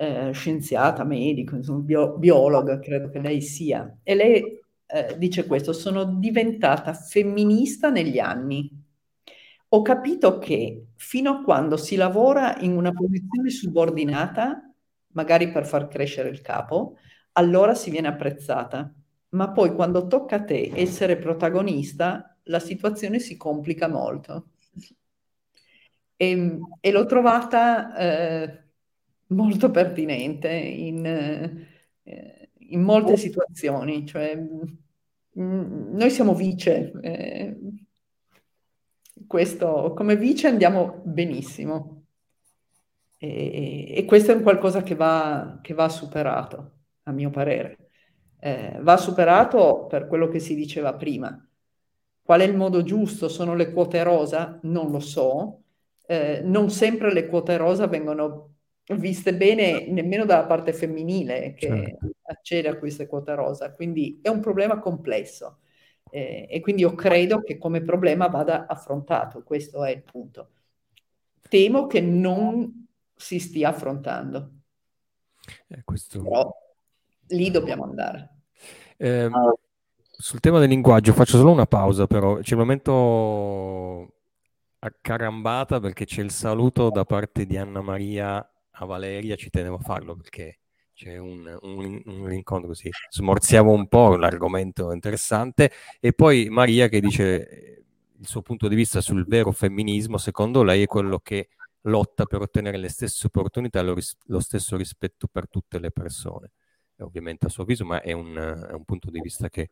eh, scienziata, medico, insomma, bio, biologa, credo che lei sia, e lei eh, dice questo, sono diventata femminista negli anni. Ho capito che fino a quando si lavora in una posizione subordinata, magari per far crescere il capo, allora si viene apprezzata. Ma poi quando tocca a te essere protagonista, la situazione si complica molto. E, e l'ho trovata eh, molto pertinente in, eh, in molte situazioni, cioè mh, noi siamo vice, eh, questo, come vice andiamo benissimo e, e, questo è un qualcosa che va, che va superato, a mio parere. Eh, va superato per quello che si diceva prima. Qual è il modo giusto? Sono le quote rosa? Non lo so. Eh, non sempre le quote rosa vengono viste bene nemmeno dalla parte femminile che certo. accede a queste quote rosa, quindi è un problema complesso eh, e quindi io credo che come problema vada affrontato, questo è il punto. Temo che non si stia affrontando. Eh, questo... Però lì dobbiamo andare. Eh, sul tema del linguaggio faccio solo una pausa, però c'è il momento accarambata perché c'è il saluto da parte di Anna Maria a Valeria ci tenevo a farlo perché c'è un, un, un incontro così, smorziamo un po' l'argomento interessante e poi Maria che dice eh, il suo punto di vista sul vero femminismo, secondo lei è quello che lotta per ottenere le stesse opportunità e lo, ris- lo stesso rispetto per tutte le persone. È ovviamente a suo avviso, ma è un, è un punto di vista che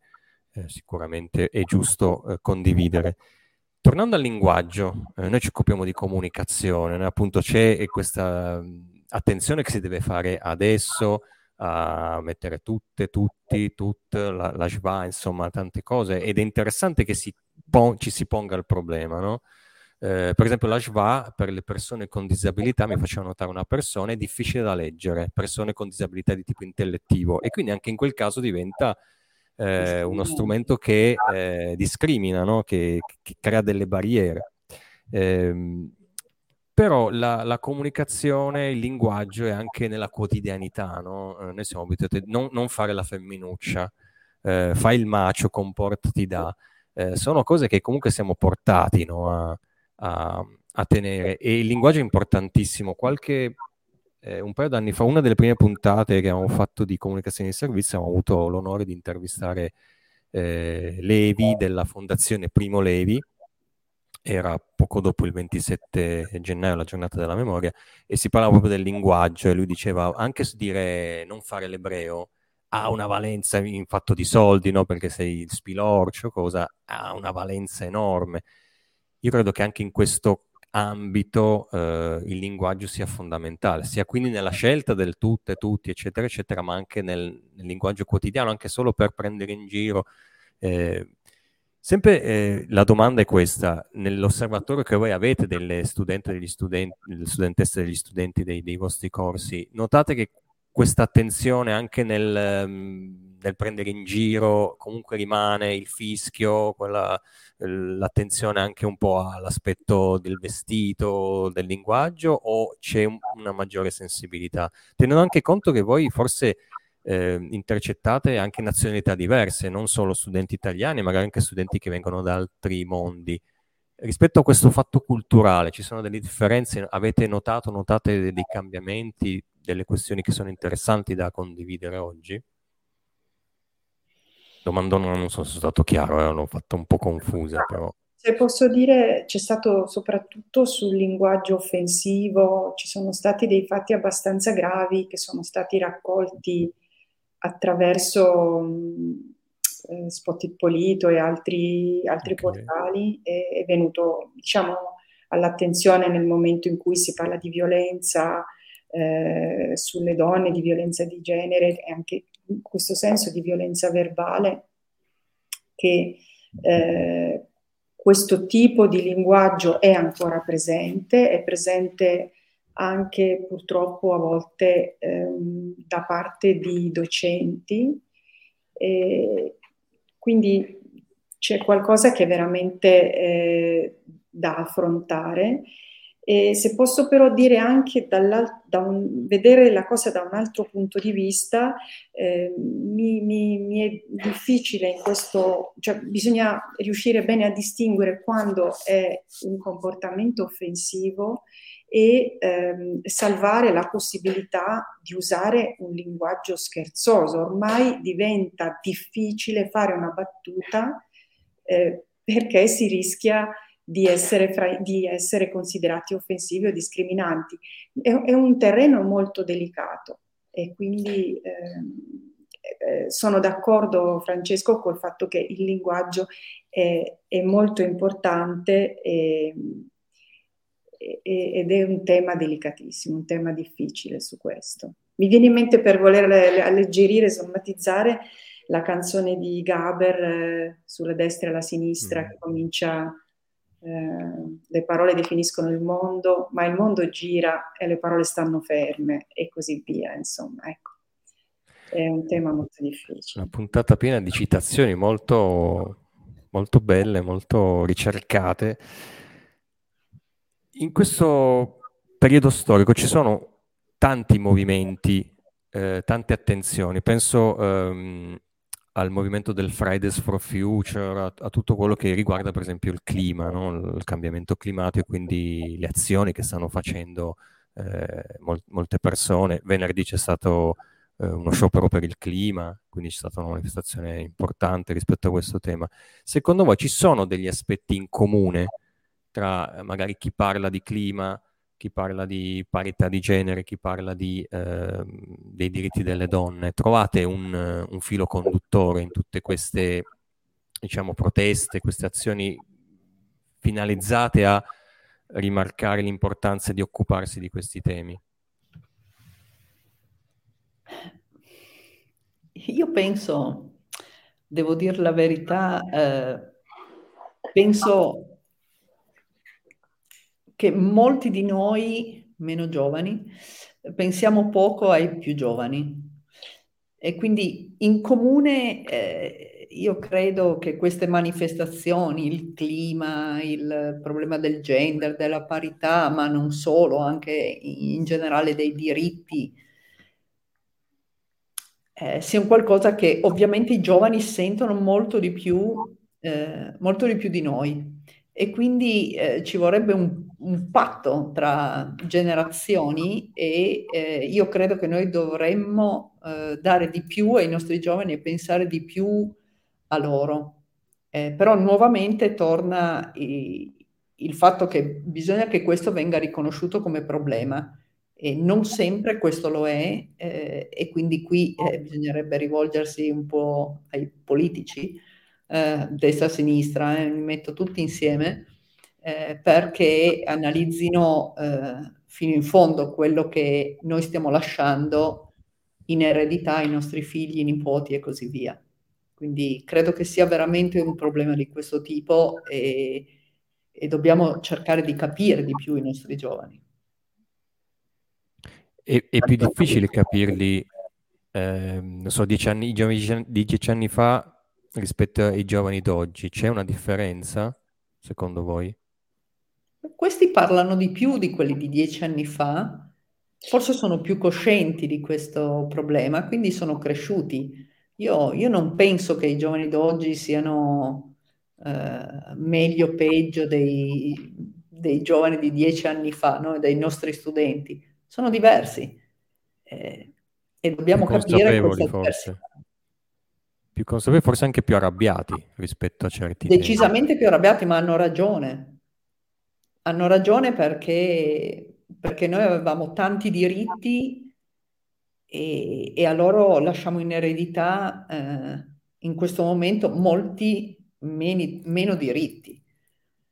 eh, sicuramente è giusto eh, condividere. Tornando al linguaggio, eh, noi ci occupiamo di comunicazione, né? appunto c'è questa attenzione che si deve fare adesso a mettere tutte, tutti, tut, la, la schwa, insomma, tante cose. Ed è interessante che si pon- ci si ponga il problema, no? Eh, per esempio la schwa per le persone con disabilità, mi faceva notare una persona, è difficile da leggere, persone con disabilità di tipo intellettivo e quindi anche in quel caso diventa eh, uno strumento che eh, discrimina, no? che, che, crea delle barriere. Eh, però la, la, comunicazione, il linguaggio è anche nella quotidianità, no? noi siamo abituati a non, non fare la femminuccia, eh, fai il macio, comportati da... Eh, sono cose che comunque siamo portati no? a, a, a, tenere e il linguaggio è importantissimo. Qualche, eh, un paio d'anni fa, una delle prime puntate che abbiamo fatto di comunicazione di servizio, abbiamo avuto l'onore di intervistare eh, Levi della Fondazione Primo Levi, era poco dopo il 27 gennaio, la giornata della memoria, e si parlava proprio del linguaggio e lui diceva anche dire non fare l'ebreo ha una valenza in fatto di soldi, no? perché sei il spilorcio, cosa, ha una valenza enorme. Io credo che anche in questo ambito eh, il linguaggio sia fondamentale, sia quindi nella scelta del tutte, tutti, eccetera, eccetera, ma anche nel, nel linguaggio quotidiano, anche solo per prendere in giro. Eh, Sempre eh, la domanda è questa, nell'osservatorio che voi avete delle studenti, degli studenti, delle studentesse degli studenti dei, dei, vostri corsi, notate che questa attenzione anche nel, um, nel, prendere in giro comunque rimane il fischio, quella, l'attenzione anche un po' all'aspetto del vestito, del linguaggio o c'è un, una maggiore sensibilità? Tenendo anche conto che voi forse eh, intercettate anche nazionalità diverse, non solo studenti italiani, magari anche studenti che vengono da altri mondi. Rispetto a questo fatto culturale, ci sono delle differenze? Avete notato, notate dei cambiamenti, delle questioni che sono interessanti da condividere oggi? Domandona, non so se sono stato chiaro, eh, l'ho fatto un po' confusa, però. Se posso dire, c'è stato soprattutto sul linguaggio offensivo, ci sono stati dei fatti abbastanza gravi che sono stati raccolti attraverso mh, eh, Spot Polito e altri, altri okay. portali è, è, venuto diciamo, all'attenzione nel momento in cui si parla di violenza eh, sulle donne, di violenza di genere e anche in questo senso di violenza verbale che eh, questo tipo di linguaggio è ancora presente, è presente anche purtroppo a volte ehm, da parte di docenti. E quindi c'è qualcosa che veramente eh, da affrontare. E se posso però dire anche da un, vedere la cosa da un altro punto di vista, eh, mi, mi, mi, è difficile in questo, cioè bisogna riuscire bene a distinguere quando è un comportamento offensivo e ehm, salvare la possibilità di usare un linguaggio scherzoso. Ormai diventa difficile fare una battuta eh, perché si rischia di essere, fra, di essere considerati offensivi o discriminanti. È, è, un terreno molto delicato e quindi eh, eh, sono d'accordo Francesco col fatto che il linguaggio è, è molto importante e, ed è un tema delicatissimo, un tema difficile su questo. Mi viene in mente per voler alleggerire, sommatizzare, la canzone di Gaber eh, sulla destra e la sinistra mm. che comincia eh, le parole definiscono il mondo, ma il mondo gira e le parole stanno ferme e così via, insomma, ecco. È un tema molto difficile. Una puntata piena di citazioni molto, molto belle, molto ricercate. In questo periodo storico ci sono tanti movimenti, eh, tante attenzioni. Penso ehm, al movimento del Fridays for Future, a, a, tutto quello che riguarda per esempio il clima, no? il cambiamento climatico e quindi le azioni che stanno facendo eh, mol- molte persone. Venerdì c'è stato eh, uno sciopero per il clima, quindi c'è stata una manifestazione importante rispetto a questo tema. Secondo voi ci sono degli aspetti in comune tra eh, magari chi parla di clima chi parla di parità di genere, chi parla di, eh, dei diritti delle donne. Trovate un, un, filo conduttore in tutte queste diciamo, proteste, queste azioni finalizzate a rimarcare l'importanza di occuparsi di questi temi? Io penso, devo dire la verità, eh, penso che molti di noi, meno giovani, pensiamo poco ai più giovani. E quindi in comune eh, io credo che queste manifestazioni, il clima, il problema del gender, della parità, ma non solo, anche in generale dei diritti, eh, sia un qualcosa che ovviamente i giovani sentono molto di più, eh, molto di, più di noi. E quindi eh, ci vorrebbe un un patto tra generazioni e eh, io credo che noi dovremmo eh, dare di più ai nostri giovani e pensare di più a loro. Eh, però nuovamente torna i, il fatto che bisogna che questo venga riconosciuto come problema e non sempre questo lo è eh, e quindi qui eh, bisognerebbe rivolgersi un po' ai politici, eh, destra-sinistra, mi metto tutti insieme eh, perché analizzino eh, fino in fondo quello che noi stiamo lasciando in eredità ai nostri figli, nipoti e così via. Quindi credo che sia veramente un problema di questo tipo e, e dobbiamo cercare di capire di più i nostri giovani. È, è più difficile capirli, eh, non so, dieci anni, di dieci anni fa rispetto ai giovani d'oggi. C'è una differenza, secondo voi? Questi parlano di più di quelli di dieci anni fa, forse sono più coscienti di questo problema, quindi sono cresciuti. Io, io non penso che i giovani d'oggi siano eh, meglio o peggio dei, dei, giovani di dieci anni fa, no? dei nostri studenti. Sono diversi eh, e dobbiamo capire questa forse. Più consapevoli, forse anche più arrabbiati rispetto a certi Decisamente temi. più arrabbiati, ma hanno ragione hanno ragione perché, perché noi avevamo tanti diritti e, e a loro lasciamo in eredità eh, in questo momento molti meni, meno diritti.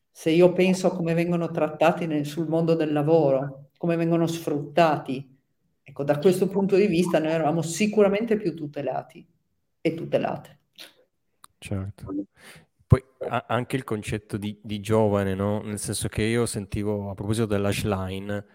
Se io penso a come vengono trattati nel, sul mondo del lavoro, come vengono sfruttati, ecco, da questo punto di vista noi eravamo sicuramente più tutelati e tutelate. Certo. Poi a- anche il concetto di, di giovane, no? Nel senso che io sentivo, a proposito dell'ashline,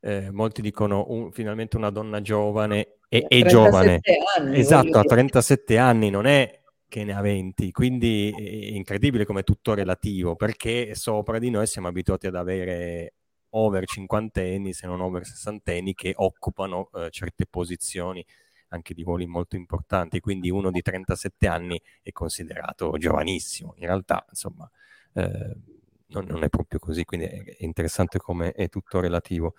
eh, molti dicono un, finalmente una donna giovane e, e giovane. Anni, esatto, a 37 anni non è che ne ha 20, quindi è incredibile come è tutto relativo, perché sopra di noi siamo abituati ad avere over cinquantenni, se non over sessantenni, che occupano eh, certe posizioni anche di ruoli molto importanti, quindi uno di 37 anni è considerato giovanissimo. In realtà, insomma, eh, non, non, è proprio così, quindi è interessante come è tutto relativo.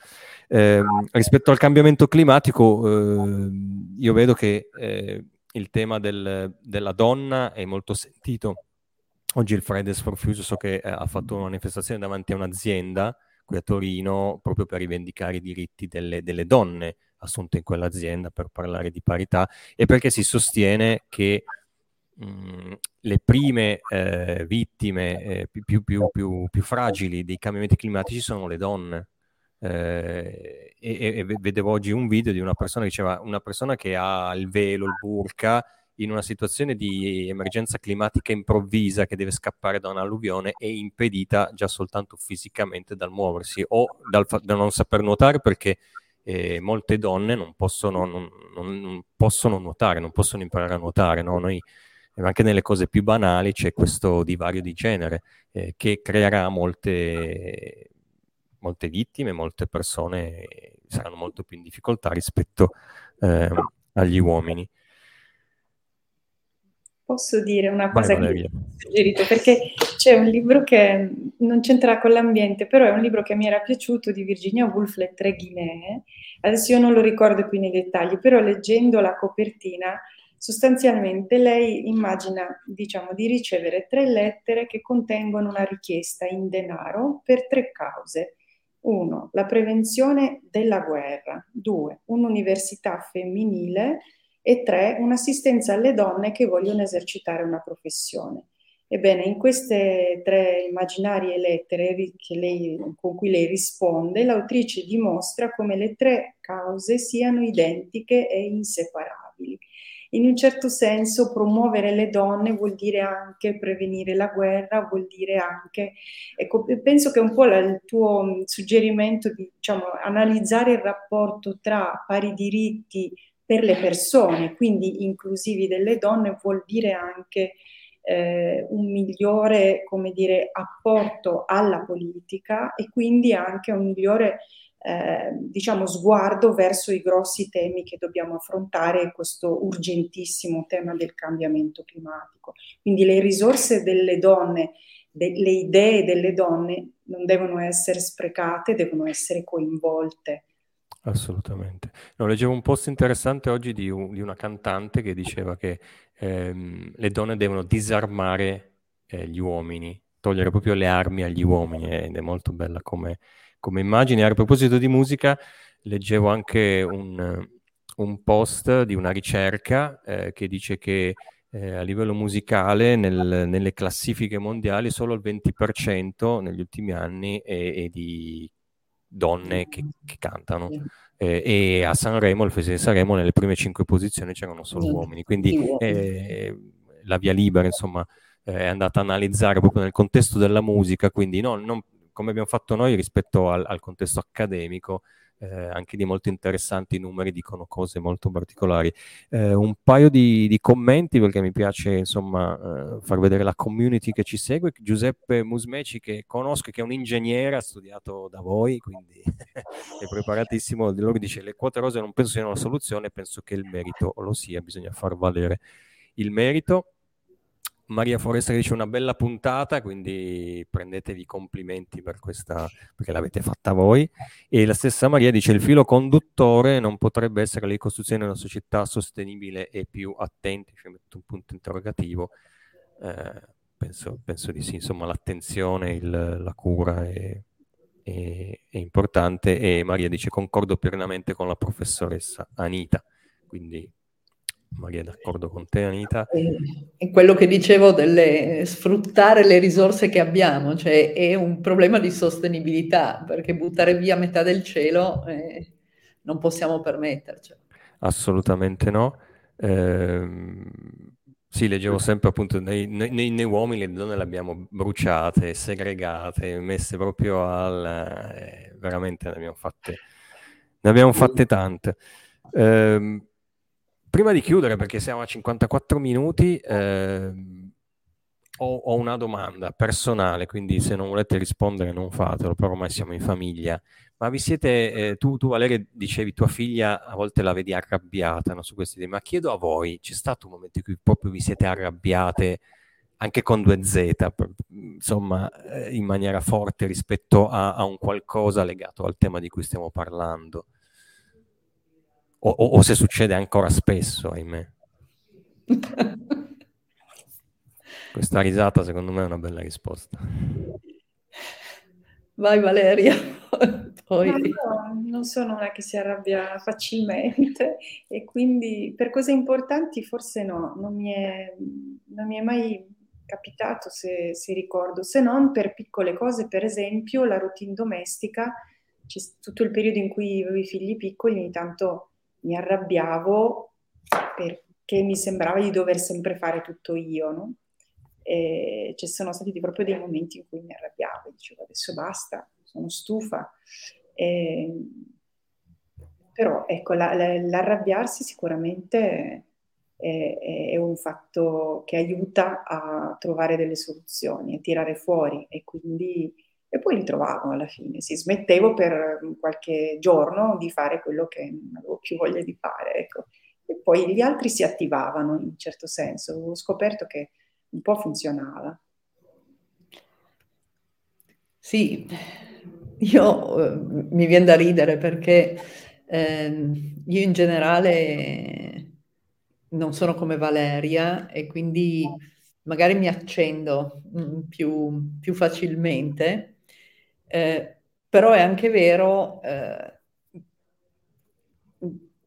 Eh, rispetto al cambiamento climatico, eh, io vedo che eh, il tema del, della donna è molto sentito. Oggi il Fridays for Future so che eh, ha fatto una manifestazione davanti a un'azienda qui a Torino proprio per rivendicare i diritti delle, delle donne assunte in quell'azienda per parlare di parità e perché si sostiene che mh, le prime eh, vittime eh, più, più, più, più, fragili dei cambiamenti climatici sono le donne. Eh, e, e, vedevo oggi un video di una persona che diceva una persona che ha il velo, il burka in una situazione di emergenza climatica improvvisa che deve scappare da un'alluvione è impedita già soltanto fisicamente dal muoversi o dal, da non saper nuotare perché eh, molte donne non possono, non, non, possono, nuotare, non possono imparare a nuotare. No? Noi anche nelle cose più banali c'è questo divario di genere eh, che creerà molte, molte, vittime, molte persone saranno molto più in difficoltà rispetto eh, agli uomini. Posso dire una cosa Vai, che ho suggerito, perché c'è un libro che non c'entra con l'ambiente, però è un libro che mi era piaciuto di Virginia Woolf, Le tre Guinee. Adesso io non lo ricordo qui nei dettagli, però leggendo la copertina Sostanzialmente lei immagina, diciamo, di ricevere tre lettere che contengono una richiesta in denaro per tre cause. Uno, la prevenzione della guerra. Due, un'università femminile. E tre, un'assistenza alle donne che vogliono esercitare una professione. Ebbene, in queste tre immaginarie lettere lei, con cui lei risponde, l'autrice dimostra come le tre cause siano identiche e inseparabili in un certo senso promuovere le donne vuol dire anche prevenire la guerra, vuol dire anche, ecco, penso che un po' il tuo suggerimento di diciamo, analizzare il rapporto tra pari diritti per le persone, quindi inclusivi delle donne, vuol dire anche eh, un migliore, come dire, apporto alla politica e quindi anche un migliore eh, diciamo, sguardo verso i grossi temi che dobbiamo affrontare, questo urgentissimo tema del cambiamento climatico. Quindi le risorse delle donne, de- le idee delle donne non devono essere sprecate, devono essere coinvolte. Assolutamente. No, leggevo un post interessante oggi di, un, di una cantante che diceva che ehm, le donne devono disarmare eh, gli uomini, togliere proprio le armi agli uomini ed è molto bella come, come immagine. A proposito di musica, leggevo anche un, un post di una ricerca eh, che dice che eh, a livello musicale nel, nelle classifiche mondiali solo il 20% negli ultimi anni è, è di donne che, che cantano. Eh, e a Sanremo, il Festival di Sanremo, nelle prime cinque posizioni c'erano solo uomini. Quindi eh, la via libera, insomma, è andata a analizzare proprio nel contesto della musica, quindi no, non, come abbiamo fatto noi rispetto al, al contesto accademico, eh, anche di molto interessanti numeri dicono cose molto particolari. Eh, un paio di, di, commenti perché mi piace insomma eh, far vedere la community che ci segue. Giuseppe Musmeci che conosco, che è un ingegnere, ha studiato da voi, quindi è preparatissimo. Lui dice le quote rose non penso siano la soluzione, penso che il merito lo sia, bisogna far valere il merito. Maria Foresta dice una bella puntata, quindi prendetevi complimenti per questa, perché l'avete fatta voi. E la stessa Maria dice il filo conduttore non potrebbe essere la ricostruzione di una società sostenibile e più attenti, cioè metto un punto interrogativo. Eh, penso, penso, di sì, insomma l'attenzione, il, la cura è, è, è importante e Maria dice concordo pienamente con la professoressa Anita, quindi Maria è d'accordo con te Anita. È quello che dicevo delle sfruttare le risorse che abbiamo, cioè è un problema di sostenibilità, perché buttare via metà del cielo eh, non possiamo permetterci. Assolutamente no. Eh, Sì, leggevo sempre appunto nei, nei, nei, uomini le donne le abbiamo bruciate, segregate, messe proprio al... Eh, veramente ne abbiamo fatte, ne abbiamo fatte tante. Eh, prima di chiudere, perché siamo a 54 minuti, eh, ho, ho, una domanda personale, quindi se non volete rispondere non fatelo, però ormai siamo in famiglia. Ma vi siete, eh, tu, tu Valeria dicevi tua figlia a volte la vedi arrabbiata no, su questi temi, ma chiedo a voi, c'è stato un momento in cui proprio vi siete arrabbiate anche con due Z, per, insomma, eh, in maniera forte rispetto a, a, un qualcosa legato al tema di cui stiamo parlando? O, o, o se succede ancora spesso, ahimè. Questa risata secondo me è una bella risposta. Vai Valeria. Poi... No, non sono una che si arrabbia facilmente e quindi per cose importanti forse no, non mi è, non mi è mai capitato se, se, ricordo, se non per piccole cose, per esempio la routine domestica, c'è tutto il periodo in cui avevo i figli piccoli, ogni tanto mi arrabbiavo perché mi sembrava di dover sempre fare tutto io, no? E ci sono stati proprio dei momenti in cui mi arrabbiavo, dicevo adesso basta, sono stufa. E, però ecco, la, la, l'arrabbiarsi sicuramente è, è, un fatto che aiuta a trovare delle soluzioni, a tirare fuori e quindi e poi li trovavo alla fine, si smettevo per qualche giorno di fare quello che non avevo più voglia di fare, ecco. E poi gli altri si attivavano in un certo senso, ho scoperto che un po' funzionava. Sì, io eh, mi viene da ridere perché eh, io in generale non sono come Valeria e quindi magari mi accendo mm, più, più facilmente, eh, però è anche vero eh,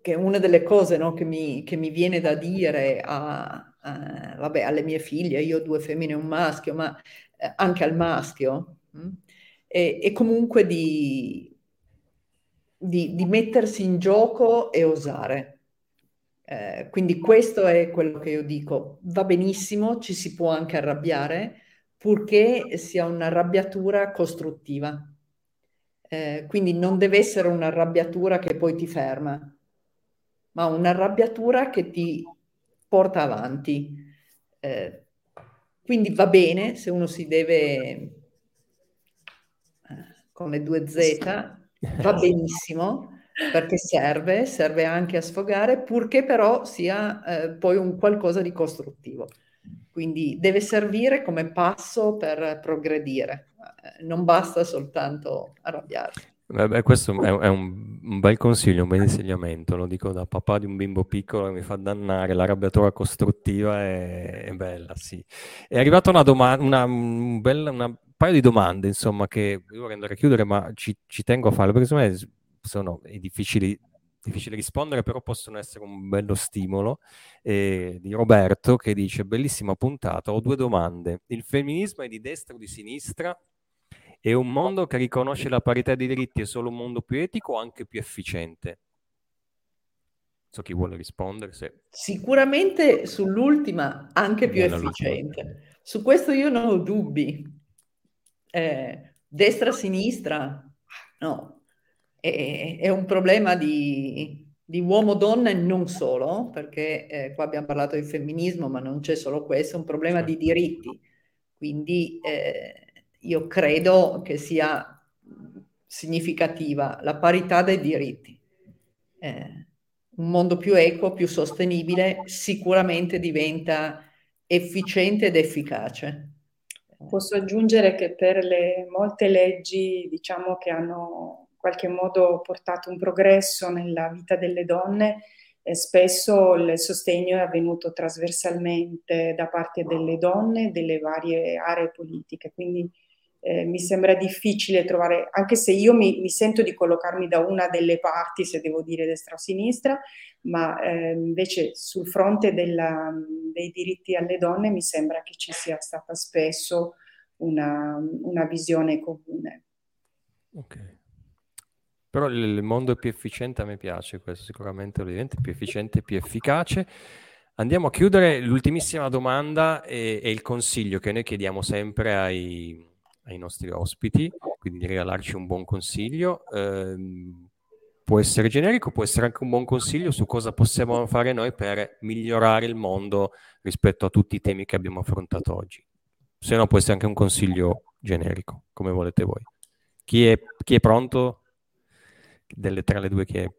che una delle cose no, che, mi, che, mi, viene da dire a, a, vabbè, alle mie figlie, io ho due femmine e un maschio, ma eh, anche al maschio, mm, e, comunque di, di, di, mettersi in gioco e osare. Eh, quindi questo è quello che io dico. Va benissimo, ci si può anche arrabbiare, purché sia un'arrabbiatura costruttiva. Eh, quindi non deve essere un'arrabbiatura che poi ti ferma, ma un'arrabbiatura che ti porta avanti. Eh, quindi va bene se uno si deve, eh, con le due Z, va benissimo perché serve, serve anche a sfogare, purché però sia eh, poi un qualcosa di costruttivo. Quindi deve servire come passo per progredire, eh, non basta soltanto arrabbiarsi. Beh, questo è, è un, un, bel consiglio, un bel insegnamento, lo dico da papà di un bimbo piccolo che mi fa dannare, l'arrabbiatura costruttiva è, è bella, sì. È arrivata una domanda, una, un bella, una paio di domande, insomma, che vorrei andare a chiudere, ma ci, ci tengo a farle, perché secondo me sono difficili, difficili rispondere, però possono essere un bello stimolo. Eh, di Roberto che dice, bellissima puntata, ho due domande. Il femminismo è di destra o di sinistra? È un mondo che riconosce la parità dei diritti è solo un mondo più etico o anche più efficiente? So chi vuole rispondere. Se... Sicuramente sull'ultima anche più efficiente. Su questo io non ho dubbi. Eh, destra-sinistra, no. È, è, un problema di, di uomo-donna e non solo, perché eh, qua abbiamo parlato di femminismo, ma non c'è solo questo, è un problema di diritti. Quindi... Eh, io credo che sia significativa la parità dei diritti. Eh, un mondo più equo, più sostenibile, sicuramente diventa efficiente ed efficace. Posso aggiungere che per le molte leggi, diciamo, che hanno qualche modo portato un progresso nella vita delle donne, eh, spesso il sostegno è avvenuto trasversalmente da parte delle donne delle varie aree politiche. Quindi eh, mi sembra difficile trovare, anche se io mi, mi, sento di collocarmi da una delle parti, se devo dire destra o sinistra, ma eh, invece sul fronte della, dei diritti alle donne mi sembra che ci sia stata spesso una, una visione comune. Ok. Però il mondo è più efficiente, a me piace questo, sicuramente lo diventa più efficiente, più efficace. Andiamo a chiudere l'ultimissima domanda e, e il consiglio che noi chiediamo sempre ai, ai, nostri ospiti, quindi di regalarci un buon consiglio. Eh, può essere generico, può essere anche un buon consiglio su cosa possiamo fare noi per migliorare il mondo rispetto a tutti i temi che abbiamo affrontato oggi. Se no può essere anche un consiglio generico, come volete voi. Chi è, chi è pronto? Delle tre alle due chi è?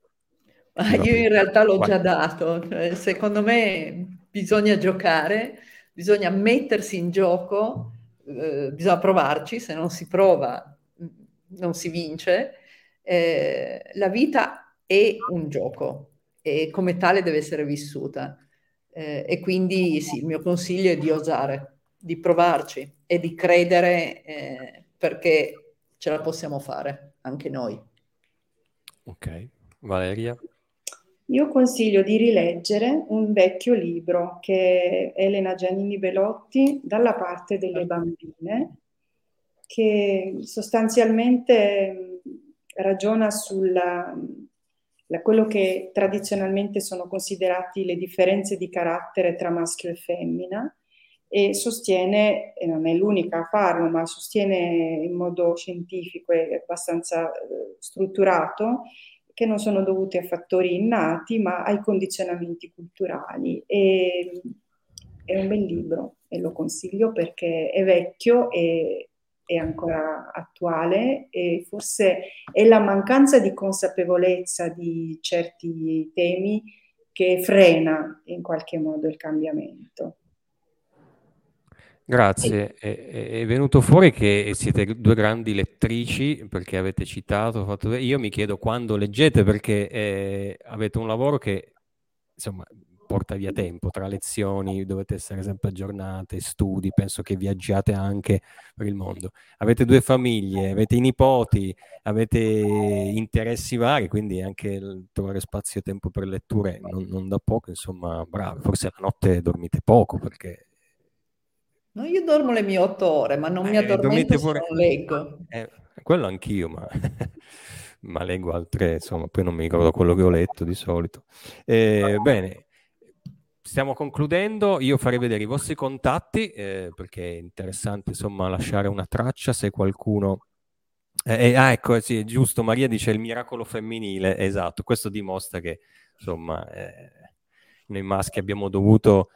Ah, io in realtà l'ho già dato. Cioè, secondo me bisogna giocare, bisogna mettersi in gioco, eh, bisogna provarci, se non si prova non si vince eh, la vita è un gioco e come tale deve essere vissuta. Eh, e quindi sì, il mio consiglio è di osare, di provarci e di credere eh, perché ce la possiamo fare anche noi. Ok, Valeria? Io consiglio di rileggere un vecchio libro che è Elena Giannini Belotti, Dalla parte delle bambine, che sostanzialmente ragiona su quello che tradizionalmente sono considerati le differenze di carattere tra maschio e femmina e sostiene, e non è l'unica a farlo, ma sostiene in modo scientifico e abbastanza eh, strutturato che non sono dovute a fattori innati, ma ai condizionamenti culturali. E, è un bel libro e lo consiglio perché è vecchio e è ancora attuale e forse è la mancanza di consapevolezza di certi temi che frena in qualche modo il cambiamento. Grazie, è, è, venuto fuori che siete due grandi lettrici perché avete citato, fatto... io mi chiedo quando leggete perché eh, avete un lavoro che insomma porta via tempo tra lezioni, dovete essere sempre aggiornate, studi, penso che viaggiate anche per il mondo. Avete due famiglie, avete i nipoti, avete interessi vari, quindi anche trovare spazio e tempo per letture non, non da poco, insomma, bravo. Forse la notte dormite poco perché... No, io dormo le mie otto ore, ma non eh, mi addormento se pure... non leggo. Eh, quello anch'io, ma... ma leggo altre, insomma, poi non mi ricordo quello che ho letto di solito. Eh, bene, stiamo concludendo, io farei vedere i vostri contatti eh, perché è interessante insomma lasciare una traccia se qualcuno... Eh, eh, ah ecco, sì, giusto, Maria dice il miracolo femminile, esatto, questo dimostra che insomma eh, noi maschi abbiamo dovuto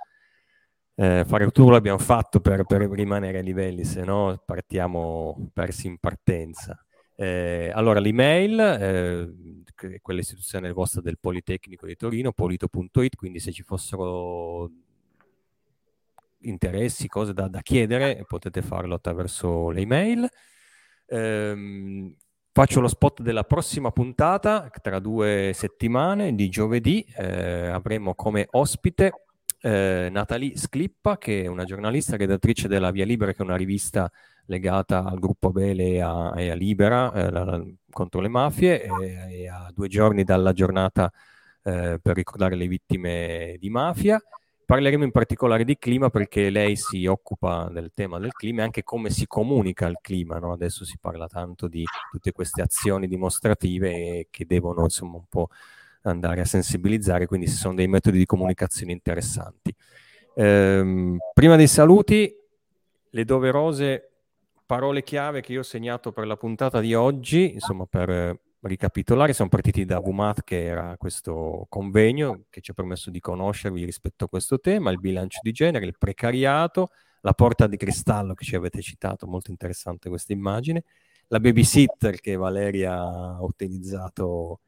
eh, fare tutto l'abbiamo fatto per, per, rimanere a livelli, se no partiamo persi in partenza. Eh, allora, l'email, eh, quell'istituzione vostra del Politecnico di Torino, polito.it, quindi se ci fossero interessi, cose da, da chiedere, potete farlo attraverso l'email. Eh, faccio lo spot della prossima puntata, tra due settimane, di giovedì, eh, avremo come ospite eh, Natalie Sclippa, che è una giornalista redattrice della Via Libera, che è una rivista legata al gruppo Abele e a, e a Libera eh, la, contro le mafie e, e, a due giorni dalla giornata eh, per ricordare le vittime di mafia. Parleremo in particolare di clima perché lei si occupa del tema del clima e anche come si comunica il clima. No? Adesso si parla tanto di tutte queste azioni dimostrative che devono insomma un po' andare a sensibilizzare, quindi ci sono dei metodi di comunicazione interessanti. Ehm, prima dei saluti, le doverose parole chiave che io ho segnato per la puntata di oggi, insomma per ricapitolare, siamo partiti da VUMAT che era questo convegno che ci ha permesso di conoscervi rispetto a questo tema, il bilancio di genere, il precariato, la porta di cristallo che ci avete citato, molto interessante questa immagine, la babysitter che Valeria ha utilizzato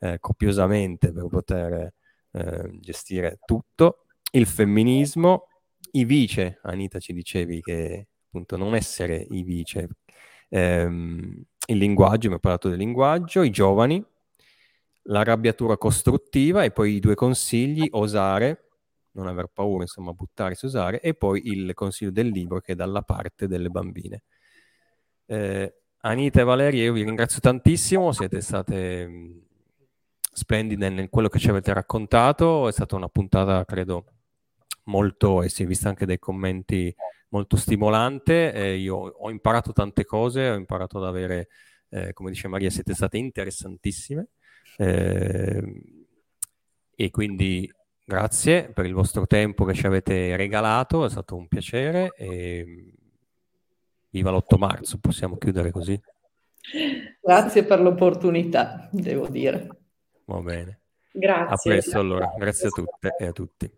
eh, copiosamente per poter eh, gestire tutto, il femminismo, i vice, Anita ci dicevi che appunto non essere i vice, ehm, il linguaggio, mi ha parlato del linguaggio, i giovani, l'arrabbiatura costruttiva e poi i due consigli, osare, non aver paura, insomma, buttarsi, usare, e poi il consiglio del libro che è dalla parte delle bambine. Eh, Anita e Valeria, io vi ringrazio tantissimo, siete state splendide in quello che ci avete raccontato, è stata una puntata, credo, molto, e si è vista anche dai commenti, molto stimolante. Eh, io ho imparato tante cose, ho imparato ad avere, eh, come dice Maria, siete state interessantissime. Eh, e quindi grazie per il vostro tempo che ci avete regalato, è stato un piacere. E viva l'8 marzo, possiamo chiudere così. Grazie per l'opportunità, devo dire. Va bene. Grazie. A presto allora, grazie a tutte e a tutti.